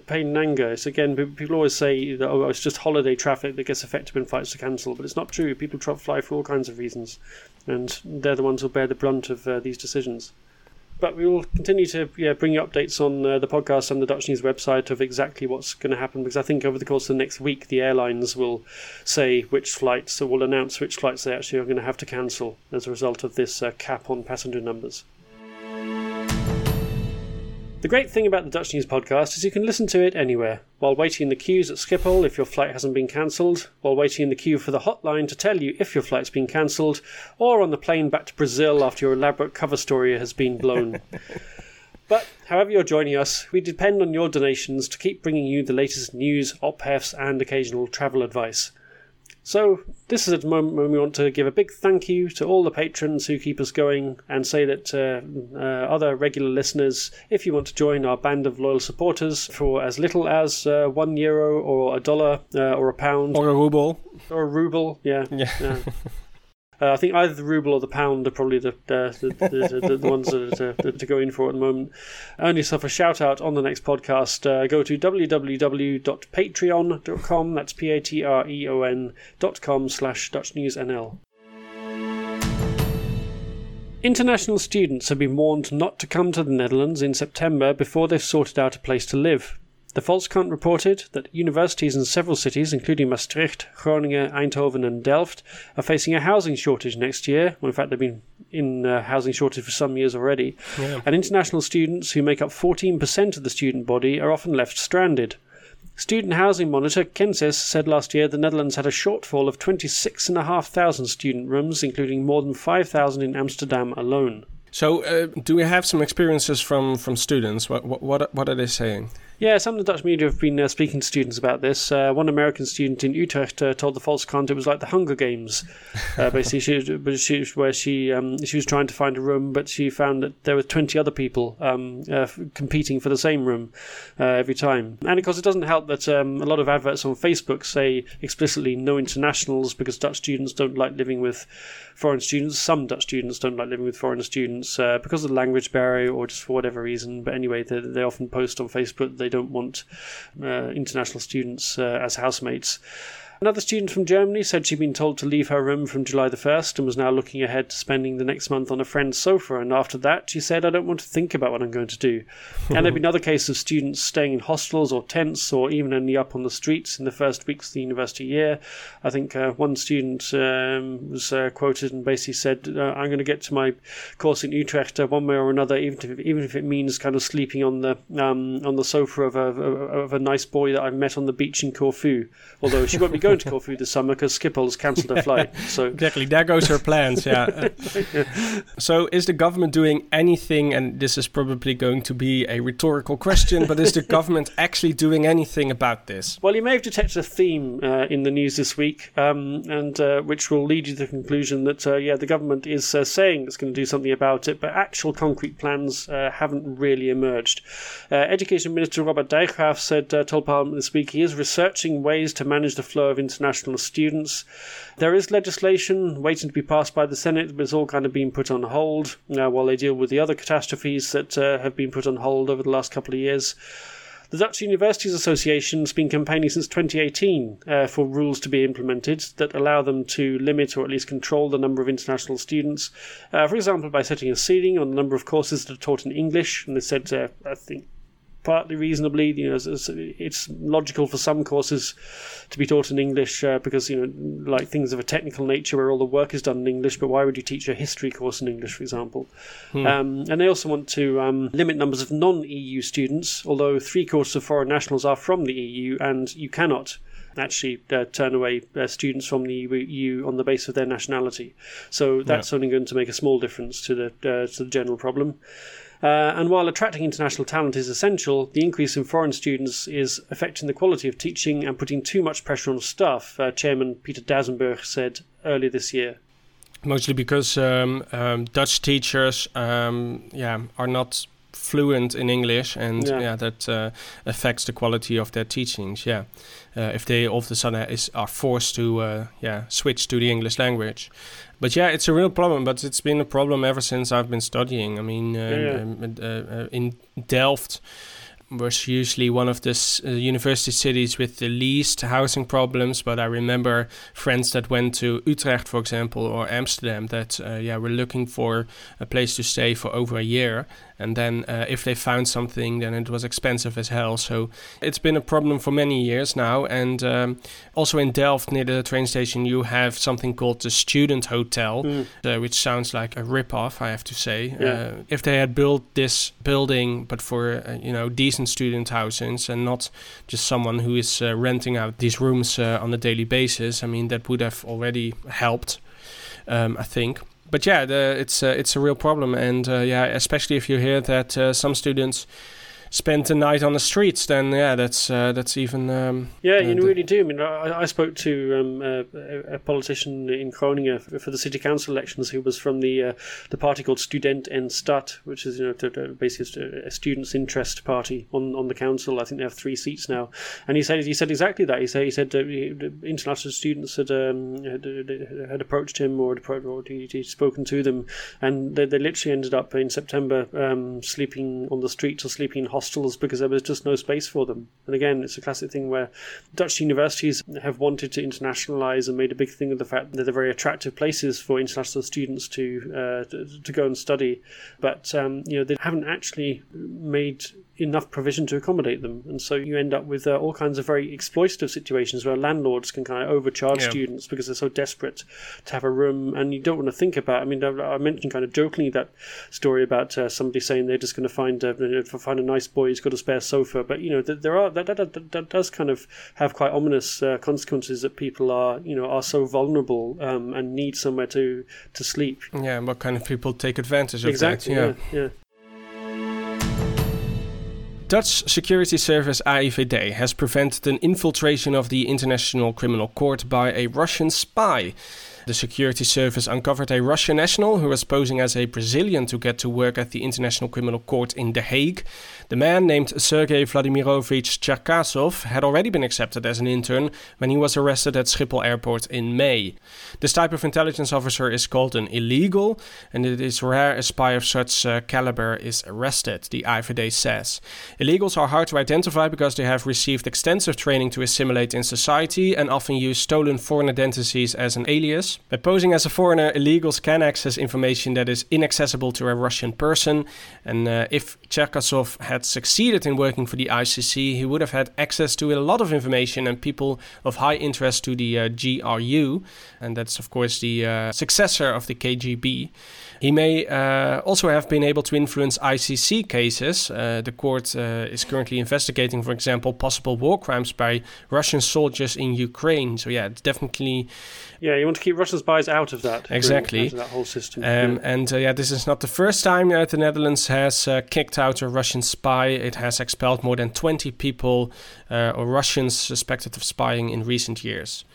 pain and anger. It's again, people always say that oh, it's just holiday traffic that gets affected when flights are cancelled, but it's not true. People fly for all kinds of reasons, and they're the ones who bear the brunt of these decisions. But we will continue to yeah, bring you updates on uh, the podcast and the Dutch News website of exactly what's going to happen because I think over the course of the next week, the airlines will say which flights, or will announce which flights they actually are going to have to cancel as a result of this uh, cap on passenger numbers. The great thing about the Dutch News podcast is you can listen to it anywhere, while waiting in the queues at Schiphol if your flight hasn't been cancelled, while waiting in the queue for the hotline to tell you if your flight's been cancelled, or on the plane back to Brazil after your elaborate cover story has been blown. But however you're joining us, we depend on your donations to keep bringing you the latest news, ophefs, and occasional travel advice. So, this is a moment when we want to give a big thank you to all the patrons who keep us going and say that uh, uh, other regular listeners, if you want to join our band of loyal supporters for as little as uh, one euro or a dollar uh, or a pound. Or a ruble. Or a ruble, yeah. Yeah. Uh, I think either the ruble or the pound are probably the the, the, the, the ones that to, to, go in for at the moment. Earn yourself a shout out on the next podcast. Uh, go to www.patreon.com. That's p a t r e o n dot com slash Dutch News NL. International students have been warned not to come to the Netherlands in September before they've sorted out a place to live. The Volkskrant reported that universities in several cities, including Maastricht, Groningen, Eindhoven, and Delft, are facing a housing shortage next year. Well, in fact, they've been in a housing shortage for some years already. Yeah. And international students, who make up 14% of the student body, are often left stranded. Student housing monitor Kences said last year the Netherlands had a shortfall of 26,500 student rooms, including more than 5,000 in Amsterdam alone. So, uh, do we have some experiences from, from students? What, what, what are they saying? Yeah, some of the Dutch media have been uh, speaking to students about this. Uh, one American student in Utrecht uh, told the false Volkskrant it was like the Hunger Games. Uh, basically, she, she, where she um, she was trying to find a room, but she found that there were twenty other people um, uh, competing for the same room uh, every time. And of course, it doesn't help that um, a lot of adverts on Facebook say explicitly no internationals because Dutch students don't like living with foreign students. Some Dutch students don't like living with foreign students because of the language barrier or just for whatever reason. But anyway, they, they often post on Facebook they don't want uh, international students uh, as housemates. Another student from Germany said she'd been told to leave her room from July the 1st and was now looking ahead to spending the next month on a friend's sofa. And after that, she said, I don't want to think about what I'm going to do. and there have been other cases of students staying in hostels or tents or even ending up on the streets in the first weeks of the university year. I think uh, one student um, was uh, quoted and basically said, uh, I'm going to get to my course in Utrecht uh, one way or another, even if, even if it means kind of sleeping on the um, on the sofa of a, of a nice boy that I've met on the beach in Corfu. Although she won't be going to Corfu this summer because Schiphol's cancelled a flight. So exactly, there goes her plans. Yeah. so is the government doing anything? And this is probably going to be a rhetorical question, but is the government actually doing anything about this? Well, you may have detected a theme uh, in the news this week, um, and uh, which will lead you to the conclusion that uh, yeah, the government is uh, saying it's going to do something about it, but actual concrete plans uh, haven't really emerged. Uh, Education Minister Robert Dijkgraaf said told Parliament this week he is researching ways to manage the flow of international students. There is legislation waiting to be passed by the Senate, but it's all kind of been put on hold uh, while they deal with the other catastrophes that uh, have been put on hold over the last couple of years. The Dutch Universities Association has been campaigning since 2018 uh, for rules to be implemented that allow them to limit or at least control the number of international students. Uh, for example, by setting a ceiling on the number of courses that are taught in English. And they said, uh, I think partly reasonably. You know, it's, it's, logical for some courses to be taught in English uh, because you know, like things of a technical nature where all the work is done in English. But why would you teach a history course in English, for example? Hmm. Um, and they also want to um, limit numbers of non-EU students. Although three quarters of foreign nationals are from the EU, and you cannot actually uh, turn away uh, students from the EU on the basis of their nationality. So that's yeah. only going to make a small difference to the uh, to the general problem. Uh, and while attracting international talent is essential, the increase in foreign students is affecting the quality of teaching and putting too much pressure on staff, uh, Chairman Peter Duisenberg said earlier this year. Mostly because um, um, Dutch teachers um, yeah, are not fluent in English, and yeah, yeah that uh, affects the quality of their teachings. Yeah, uh, if they all of a sudden is are forced to uh, yeah switch to the English language, but yeah, it's a real problem. But it's been a problem ever since I've been studying. I mean, uh, yeah. um, uh, uh, in Delft was usually one of the uh, university cities with the least housing problems. But I remember friends that went to Utrecht, for example, or Amsterdam, that uh, yeah were looking for a place to stay for over a year, and then uh, if they found something, then it was expensive as hell. So it's been a problem for many years now. And um, also in Delft, near the train station, you have something called the Student Hotel, mm. which sounds like a rip-off, I have to say. Yeah. Uh, if they had built this building, but for uh, you know decent student housings and not just someone who is uh, renting out these rooms uh, on a daily basis, I mean that would have already helped. Um, I think but yeah, the, it's uh, it's a real problem, and uh, yeah, especially if you hear that uh, some students spend the night on the streets, then yeah, that's uh, that's even. Um, yeah, you really do. I mean, I, I spoke to um, a, a, politician in Groningen for the city council elections who was from the uh, the party called Student en Stad, which is you know basically a students' interest party on, on the council. I think they have three seats now, and he said he said exactly that. He said he said uh, international students had, um, had, had approached him or, or he'd spoken to them, and they, they literally ended up in September um, sleeping on the streets or sleeping in hostels because there was just no space for them. And again, it's a classic thing where Dutch universities have wanted to internationalize and made a big thing of the fact that they're very attractive places for international students to uh, to, to, go and study, but um, you know they haven't actually made enough provision to accommodate them. And so you end up with uh, all kinds of very exploitative situations where landlords can kind of overcharge yeah. students because they're so desperate to have a room. And you don't want to think about. I mean, I mentioned kind of jokingly that story about uh, somebody saying they're just going to find a, find a nice boy who's got a spare sofa. But you know, there are that that, that, that does kind of have quite ominous uh, consequences that people are you know are so vulnerable um, and need somewhere to to sleep. Yeah, and what kind of people take advantage of exactly, that? yeah. yeah. Dutch security service AIVD has prevented an infiltration of the International Criminal Court by a Russian spy. The security service uncovered a Russian national who was posing as a Brazilian to get to work at the International Criminal Court in The Hague. The man, named Sergei Vladimirovich Cherkasov, had already been accepted as an intern when he was arrested at Schiphol Airport in May. This type of intelligence officer is called an illegal, and it is rare a spy of such uh, caliber is arrested, the AIVD says. Illegals are hard to identify because they have received extensive training to assimilate in society and often use stolen foreign identities as an alias. By posing as a foreigner, illegals can access information that is inaccessible to a Russian person. And uh, if Cherkasov had succeeded in working for the ICC, he would have had access to a lot of information and people of high interest to the uh, GRU. And that's, of course, the uh, successor of the KGB. He may uh, also have been able to influence ICC cases. Uh, the court uh, is currently investigating, for example, possible war crimes by Russian soldiers in Ukraine. So, yeah, it's definitely. Yeah, you want to keep Russian spies out of that. Exactly. Out of that whole system. Um, yeah. And uh, yeah, this is not the first time that the Netherlands has uh, kicked out a Russian spy. It has expelled more than 20 people uh, or Russians suspected of spying in recent years.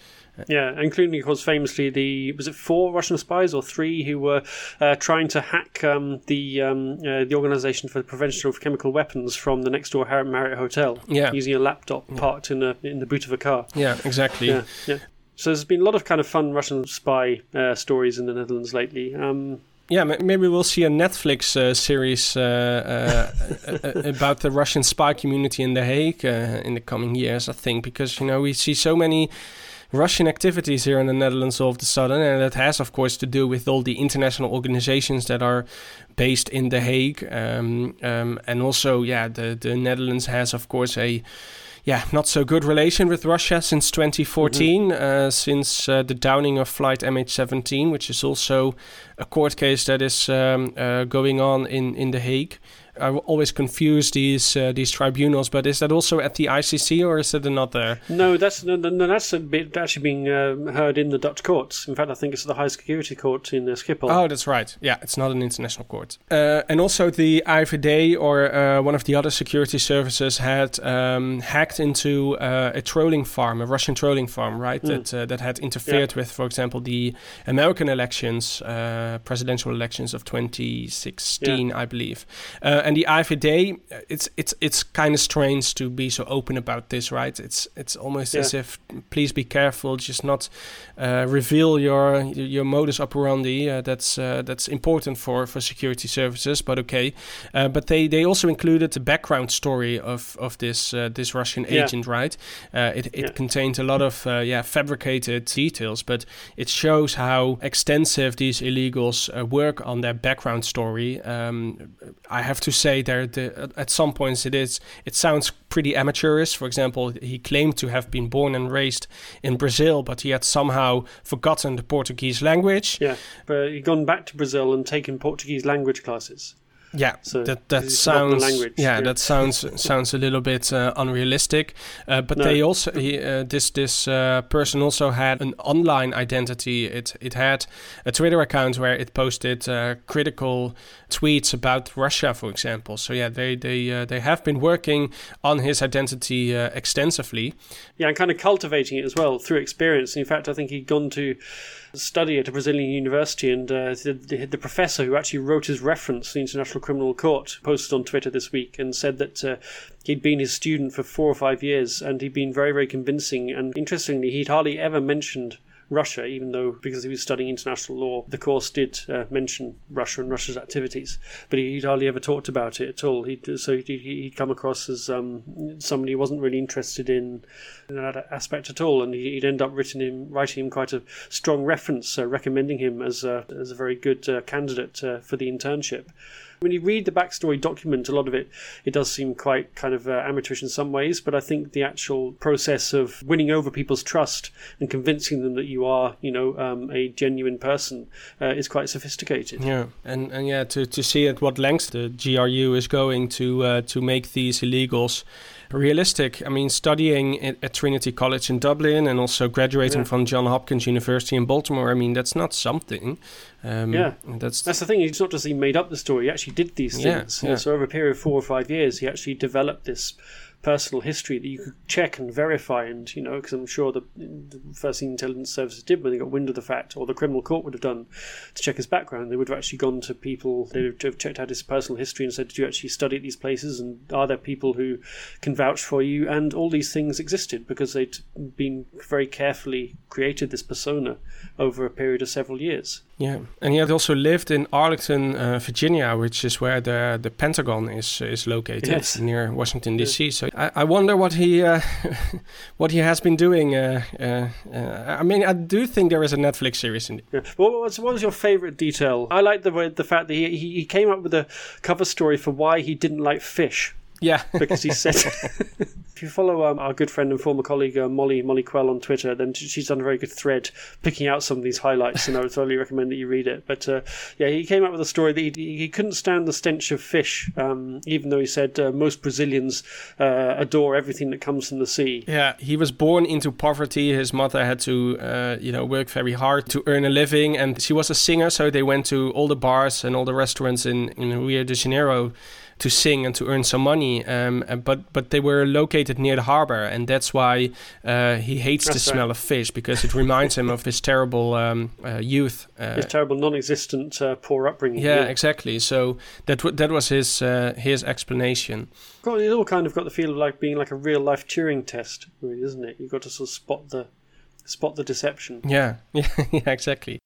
Yeah, including, of course, famously the was it four Russian spies or three who were uh, trying to hack um, the um, uh, the Organization for the Prevention of Chemical Weapons from the next door Marriott Hotel. Yeah. using a laptop yeah. parked in a in the boot of a car. Yeah, exactly. Yeah, yeah. So there's been a lot of kind of fun Russian spy uh, stories in the Netherlands lately. Um, yeah, maybe we'll see a Netflix uh, series uh, uh, about the Russian spy community in The Hague uh, in the coming years. I think because you know we see so many Russian activities here in the Netherlands all of a sudden, and that has, of course, to do with all the international organizations that are based in The Hague, um, um, and also, yeah, the the Netherlands has, of course, a yeah, not so good relation with Russia since 2014, mm-hmm. uh, since uh, the downing of flight MH17, which is also a court case that is um, uh, going on in, in The Hague. I always confuse these uh, these tribunals, but is that also at the ICC or is it another? No, that's no, no that's bit, actually being um, heard in the Dutch courts. In fact, I think it's the High Security Court in uh, Schiphol. Oh, that's right. Yeah, it's not an international court. Uh, and also the AIVD or uh, one of the other security services had um, hacked into uh, a trolling farm, a Russian trolling farm, right? Mm. That uh, that had interfered yeah. with, for example, the American elections, presidential elections of 2016, yeah. I believe and the AIVD, it's it's it's kind of strange to be so open about this, right? It's it's almost yeah. as if please be careful, just not uh, reveal your your modus operandi. Uh, that's uh, that's important for for security services, but okay. Uh, but they they also included the background story of of this uh, this Russian agent, right? Uh, it it yeah. contained a lot of yeah fabricated details, but it shows how extensive these illegals work on their background story. Um, I have to say there the, at some points it is it sounds pretty amateurish. For example, he claimed to have been born and raised in Brazil, but he had somehow forgotten the Portuguese language. Yeah, but he'd gone back to Brazil and taken Portuguese language classes. Yeah, so that that sounds yeah, yeah, that sounds sounds a little bit uh, unrealistic. Uh, but no. they also he, uh, this this uh, person also had an online identity. It it had a Twitter account where it posted uh, critical tweets about Russia, for example. So yeah, they they uh, they have been working on his identity extensively. Yeah, and kind of cultivating it as well through experience. In fact, I think he'd gone to study at a Brazilian university, and uh, the, the, professor who actually wrote his reference to the International Criminal Court posted on Twitter this week and said that uh, he'd been his student for four or five years, and he'd been very, very convincing. And interestingly, he'd hardly ever mentioned Russia, even though because he was studying international law, the course did uh, mention Russia and Russia's activities, but he'd hardly ever talked about it at all. He'd, so he'd, he'd come across as um, somebody who wasn't really interested in, in, that aspect at all, and he'd end up written him, writing him quite a strong reference, uh, recommending him as a, as a very good uh, candidate uh, for the internship. When you read the backstory document, a lot of it it does seem quite kind of uh, amateurish in some ways, but I think the actual process of winning over people's trust and convincing them that you are, you know, um, a genuine person uh, is quite sophisticated. Yeah, and and yeah, to, to see at what lengths the GRU is going to uh, to make these illegals realistic. I mean, studying at, at Trinity College in Dublin and also graduating Yeah. from John Hopkins University in Baltimore. I mean, that's not something. Um, Yeah. that's That's the thing. It's not just he made up the story; he actually did these Yeah, things. yeah. So over a period of four or five years, he actually developed this personal history that you could check and verify. And you know, because I'm sure the, the first thing intelligence services did when they got wind of the fact, or the criminal court would have done to check his background, they would have actually gone to people. They would have checked out his personal history and said, "Did you actually study at these places? And are there people who can vouch for you?" And all these things existed because they'd been very carefully created this persona over a period of several years. Yeah. And he had also lived in Arlington, uh, Virginia, which is where the the Pentagon is is located Yes. near Washington D.C. So I, I wonder what he uh, what he has been doing. Uh, uh, uh, I mean, I do think there is a Netflix series in. Yeah. What was what was your favourite detail? I like the the fact that he he came up with a cover story for why he didn't like fish Yeah. because he said. if you follow um, our good friend and former colleague uh, Molly Molly Quell on Twitter, then she's done a very good thread picking out some of these highlights, and I would totally recommend that you read it. But uh, yeah, he came up with a story that he, he couldn't stand the stench of fish, um, even though he said uh, most Brazilians uh, adore everything that comes from the sea. Yeah, he was born into poverty. His mother had to, uh, you know, work very hard to earn a living, and she was a singer. So they went to all the bars and all the restaurants in, in Rio de Janeiro to sing and to earn some money. Um, uh, but but they were located near the harbor, and that's why uh, he hates the right. smell of fish because it reminds him of his terrible um, uh, youth. Uh, His terrible, non-existent, uh, poor upbringing. yeah, exactly. So that w- that was his uh, his explanation. Well, it all kind of got the feel of like being like a real life Turing test, really, isn't it? You've got to sort of spot the spot the deception. Yeah, yeah, yeah, exactly.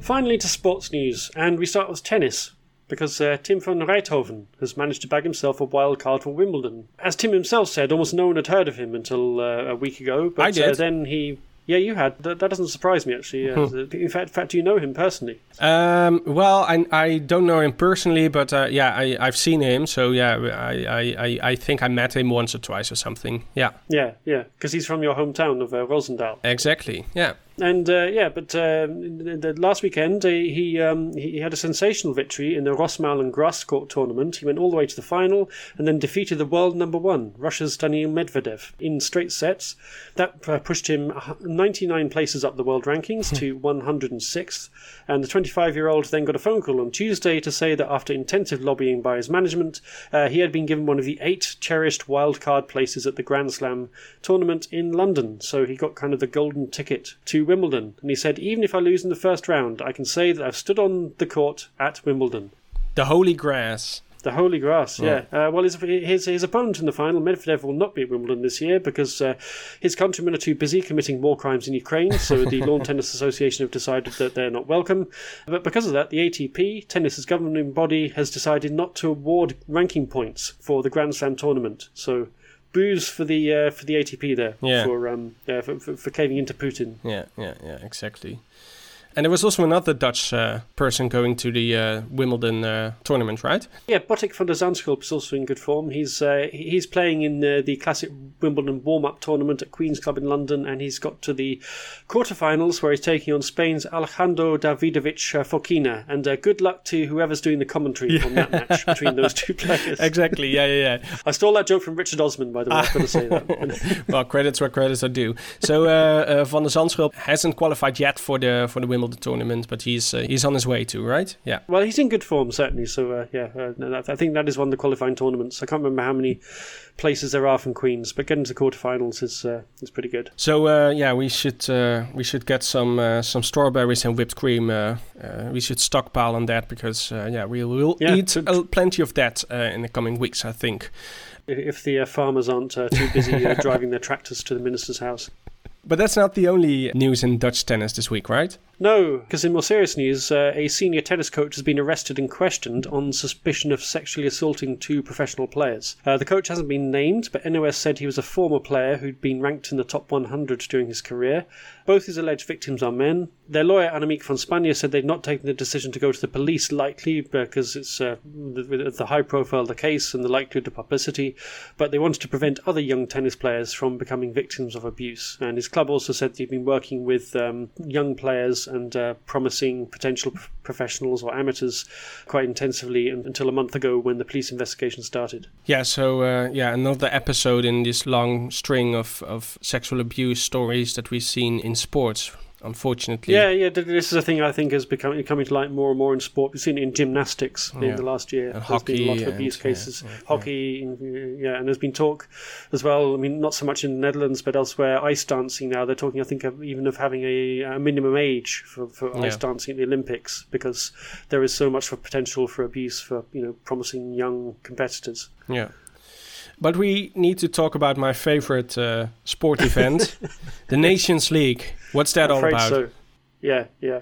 Finally, to sports news, and we start with tennis. Because uh, Tim van Rijthoven has managed to bag himself a wild card for Wimbledon. As Tim himself said, almost no one had heard of him until uh, a week ago. But I did. Uh, then he, yeah, you had. That, that doesn't surprise me actually. Uh, in fact, in fact, do you know him personally. Um, well, I, I don't know him personally, but uh, yeah, I, I've seen him. So yeah, I, I, I, think I met him once or twice or something. Yeah, Yeah, yeah, because he's from your hometown of uh, Roosendaal. exactly. Yeah. And uh, yeah, but uh, the, the last weekend uh, he um, he had a sensational victory in the Rosmalen Grass Court tournament. He went all the way to the final and then defeated the world number one, Russia's Daniil Medvedev, in straight sets. That uh, pushed him 99 places up the world rankings to 106th. And the 25 year old then got a phone call on Tuesday to say that after intensive lobbying by his management, uh, he had been given one of the eight cherished wildcard places at the Grand Slam tournament in London. So he got kind of the golden ticket to Wimbledon. And he said, even if I lose in the first round, I can say that I've stood on the court at Wimbledon. The holy grass. The holy grass, yeah. Uh, well, his, his his opponent in the final, Medvedev, will not be at Wimbledon this year because uh, his countrymen are too busy committing war crimes in Ukraine. So the Lawn Tennis Association have decided that they're not welcome. But because of that, the ATP, tennis's governing body, has decided not to award ranking points for the Grand Slam tournament. So. Boos for the uh, for the ATP there Yeah. for um uh, for, for, for caving into Putin. Yeah, yeah, yeah, exactly. And there was also another Dutch uh, person going to the uh, Wimbledon uh, tournament, right? Yeah, Botic van der Zandschulp is also in good form. He's uh, he's playing in uh, the classic Wimbledon warm-up tournament at Queen's Club in London, and he's got to the quarterfinals where he's taking on Spain's Alejandro Davidovich uh, Fokina. And uh, good luck to whoever's doing the commentary on that match between those two players. Exactly. Yeah, yeah, yeah. I stole that joke from Richard Osman, by the way. I've got to say that. well, credits where credits are due. So uh, uh, Van der Zandschulp hasn't qualified yet for the for the Wimbledon tournament, but he's uh, he's on his way to, right? Yeah. Well, he's in good form certainly. So uh, yeah, uh, I think that is one of the qualifying tournaments. I can't remember how many places there are from Queens, but getting to the quarterfinals is uh, is pretty good. So uh, yeah, we should uh, we should get some uh, some strawberries and whipped cream. Uh, uh, we should stockpile on that because uh, yeah, we will Yeah, eat plenty of that uh, in the coming weeks, I think. if if the uh, farmers aren't uh, too busy uh, driving their tractors to the minister's house. But that's not the only news in Dutch tennis this week, right? No, because in more serious news, uh, a senior tennis coach has been arrested and questioned on suspicion of sexually assaulting two professional players. Uh, the coach hasn't been named, but NOS said he was a former player who'd been ranked in the top 100 during his career. Both his alleged victims are men. Their lawyer, Annemiek van Spanje, said they'd not taken the decision to go to the police lightly because it's uh, the, the high profile of the case and the likelihood of publicity, but they wanted to prevent other young tennis players from becoming victims of abuse. And his club also said they've been working with um, young players and uh, promising potential professionals or amateurs quite intensively until a month ago when the police investigation started. Yeah, so uh, yeah, another episode in this long string of, of sexual abuse stories that we've seen in sports unfortunately. Yeah, yeah. This is a thing I think has become coming to light more and more in sport. We've seen it in gymnastics yeah. in the last year. And there's hockey been a lot of abuse and, cases. Yeah, yeah, hockey, yeah, and there's been talk as well. I mean, not so much in the Netherlands, but elsewhere. Ice dancing now. They're talking, I think, of, even of having a, a minimum age for, for ice dancing at the Olympics because there is so much for potential for abuse for you know promising young competitors. Yeah. But we need to talk about my favorite uh, sport event, the Nations League. What's that I'm all about? So. Yeah, yeah.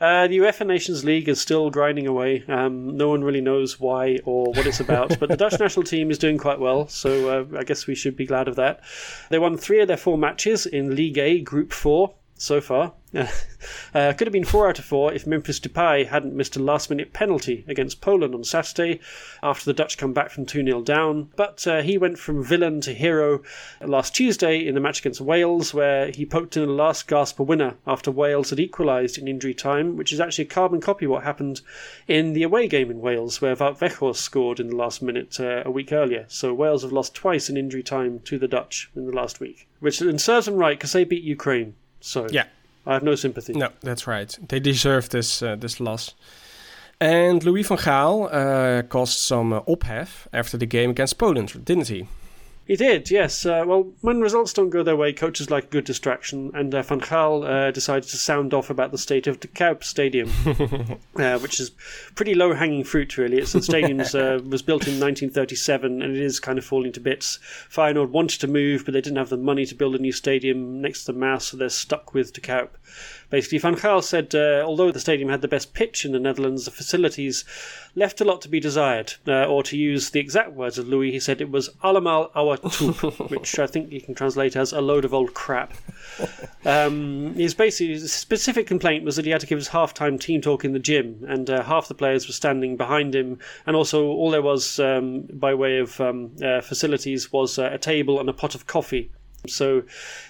Uh, the UEFA Nations League is still grinding away. Um, no one really knows why or what it's about, but the Dutch national team is doing quite well, so uh, I guess we should be glad of that. They won three of their four matches in League A, Group 4 so far. uh, could have been four out of four if Memphis Depay hadn't missed a last minute penalty against Poland on Saturday after the Dutch come back from 2 0 down. But uh, he went from villain to hero last Tuesday in the match against Wales, where he poked in a last gasp winner after Wales had equalised in injury time, which is actually a carbon copy what happened in the away game in Wales, where Wout Weghorst scored in the last minute uh, a week earlier. So Wales have lost twice in injury time to the Dutch in the last week, which serves them right because they beat Ukraine. So yeah, I have no sympathy. No, that's right. They deserve this uh, this loss. And Louis van Gaal uh, caused some uh, ophef after the game against Poland, didn't he? He did, yes. Uh, well, when results don't go their way, coaches like a good distraction, and uh, Van Gaal uh, decided to sound off about the state of the Kuip Stadium, uh, which is pretty low-hanging fruit, really. It's the stadium uh, was built in 1937, and it is kind of falling to bits. Feyenoord wanted to move, but they didn't have the money to build a new stadium next to the Maas, so they're stuck with De Kuip. Basically, Van Gaal said, uh, although the stadium had the best pitch in the Netherlands, the facilities left a lot to be desired. Uh, or to use the exact words of Louis, he said it was allemaal oude troep, which I think you can translate as a load of old crap. Um, his basically his specific complaint was that he had to give his halftime team talk in the gym, and uh, half the players were standing behind him, and also all there was um, by way of um, uh, facilities was uh, a table and a pot of coffee. So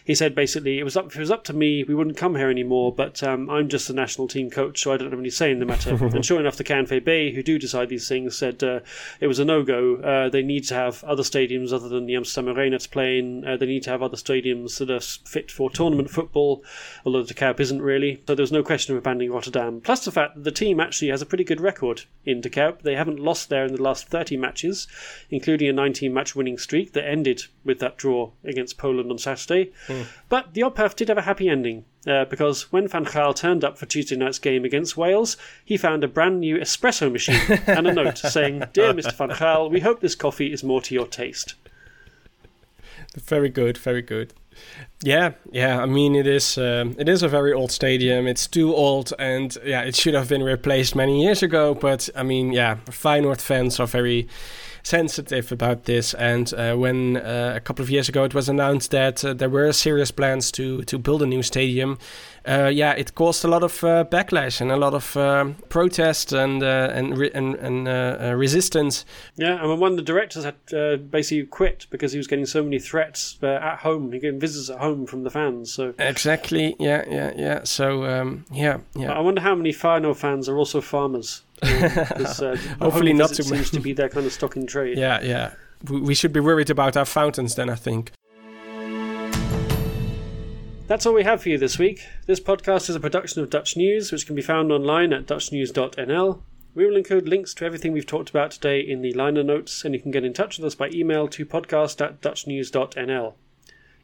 he said basically it was up if it was up to me, we wouldn't come here anymore. But um, I'm just the national team coach, so I don't have any say in the matter. and sure enough, the KNVB, who do decide these things, said uh, it was a no go. Uh, they need to have other stadiums other than the Amsterdam Arena to play in. Uh, they need to have other stadiums that are fit for tournament football, although the Kuip isn't really. So there's no question of abandoning Rotterdam. Plus the fact that the team actually has a pretty good record in De Kuip. They haven't lost there in the last 30 matches, including a 19 match winning streak that ended with that draw against Poland on Saturday. Mm. But the ophef did have a happy ending. Uh, because when Van Gaal turned up for Tuesday night's game against Wales, he found a brand new espresso machine and a note saying, Dear Mr. Van Gaal, we hope this coffee is more to your taste. Very good, very good. Yeah, yeah. I mean, it is um, it is a very old stadium. It's too old, and yeah, it should have been replaced many years ago. But I mean, yeah, Feyenoord fans are very sensitive about this. And uh, when uh, a couple of years ago it was announced that uh, there were serious plans to to build a new stadium, uh, yeah, it caused a lot of uh, backlash and a lot of um, protest and uh, and re- and, and resistance. Yeah, and one of the directors had basically quit because he was getting so many threats at home. He getting visits at home from the fans. So exactly, yeah, yeah, yeah. So um, yeah, yeah. I wonder how many Feyenoord fans are also farmers. Uh, Hopefully not too Seems to be their kind of stock in trade. Yeah, yeah. We should be worried about our fountains then. I think. That's all we have for you this week. This podcast is a production of Dutch News, which can be found online at dutchnews.nl. We will include links to everything we've talked about today in the liner notes, and you can get in touch with us by email to podcast at dutchnews.nl.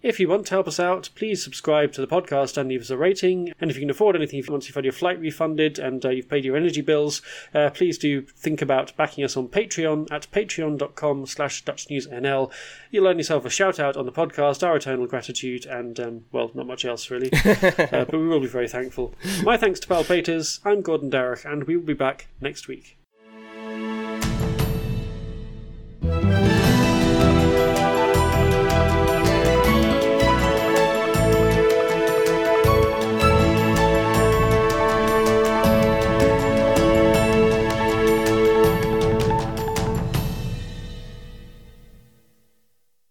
If you want to help us out, please subscribe to the podcast and leave us a rating. And if you can afford anything, if you once you've had your flight refunded and uh, you've paid your energy bills, uh, please do think about backing us on Patreon at patreon.com slash dutchnewsnl. You'll earn yourself a shout out on the podcast, our eternal gratitude, and, um, well, not much else really. uh, but we will be very thankful. My thanks to Pal Peters. I'm Gordon Darroch, and we will be back next week.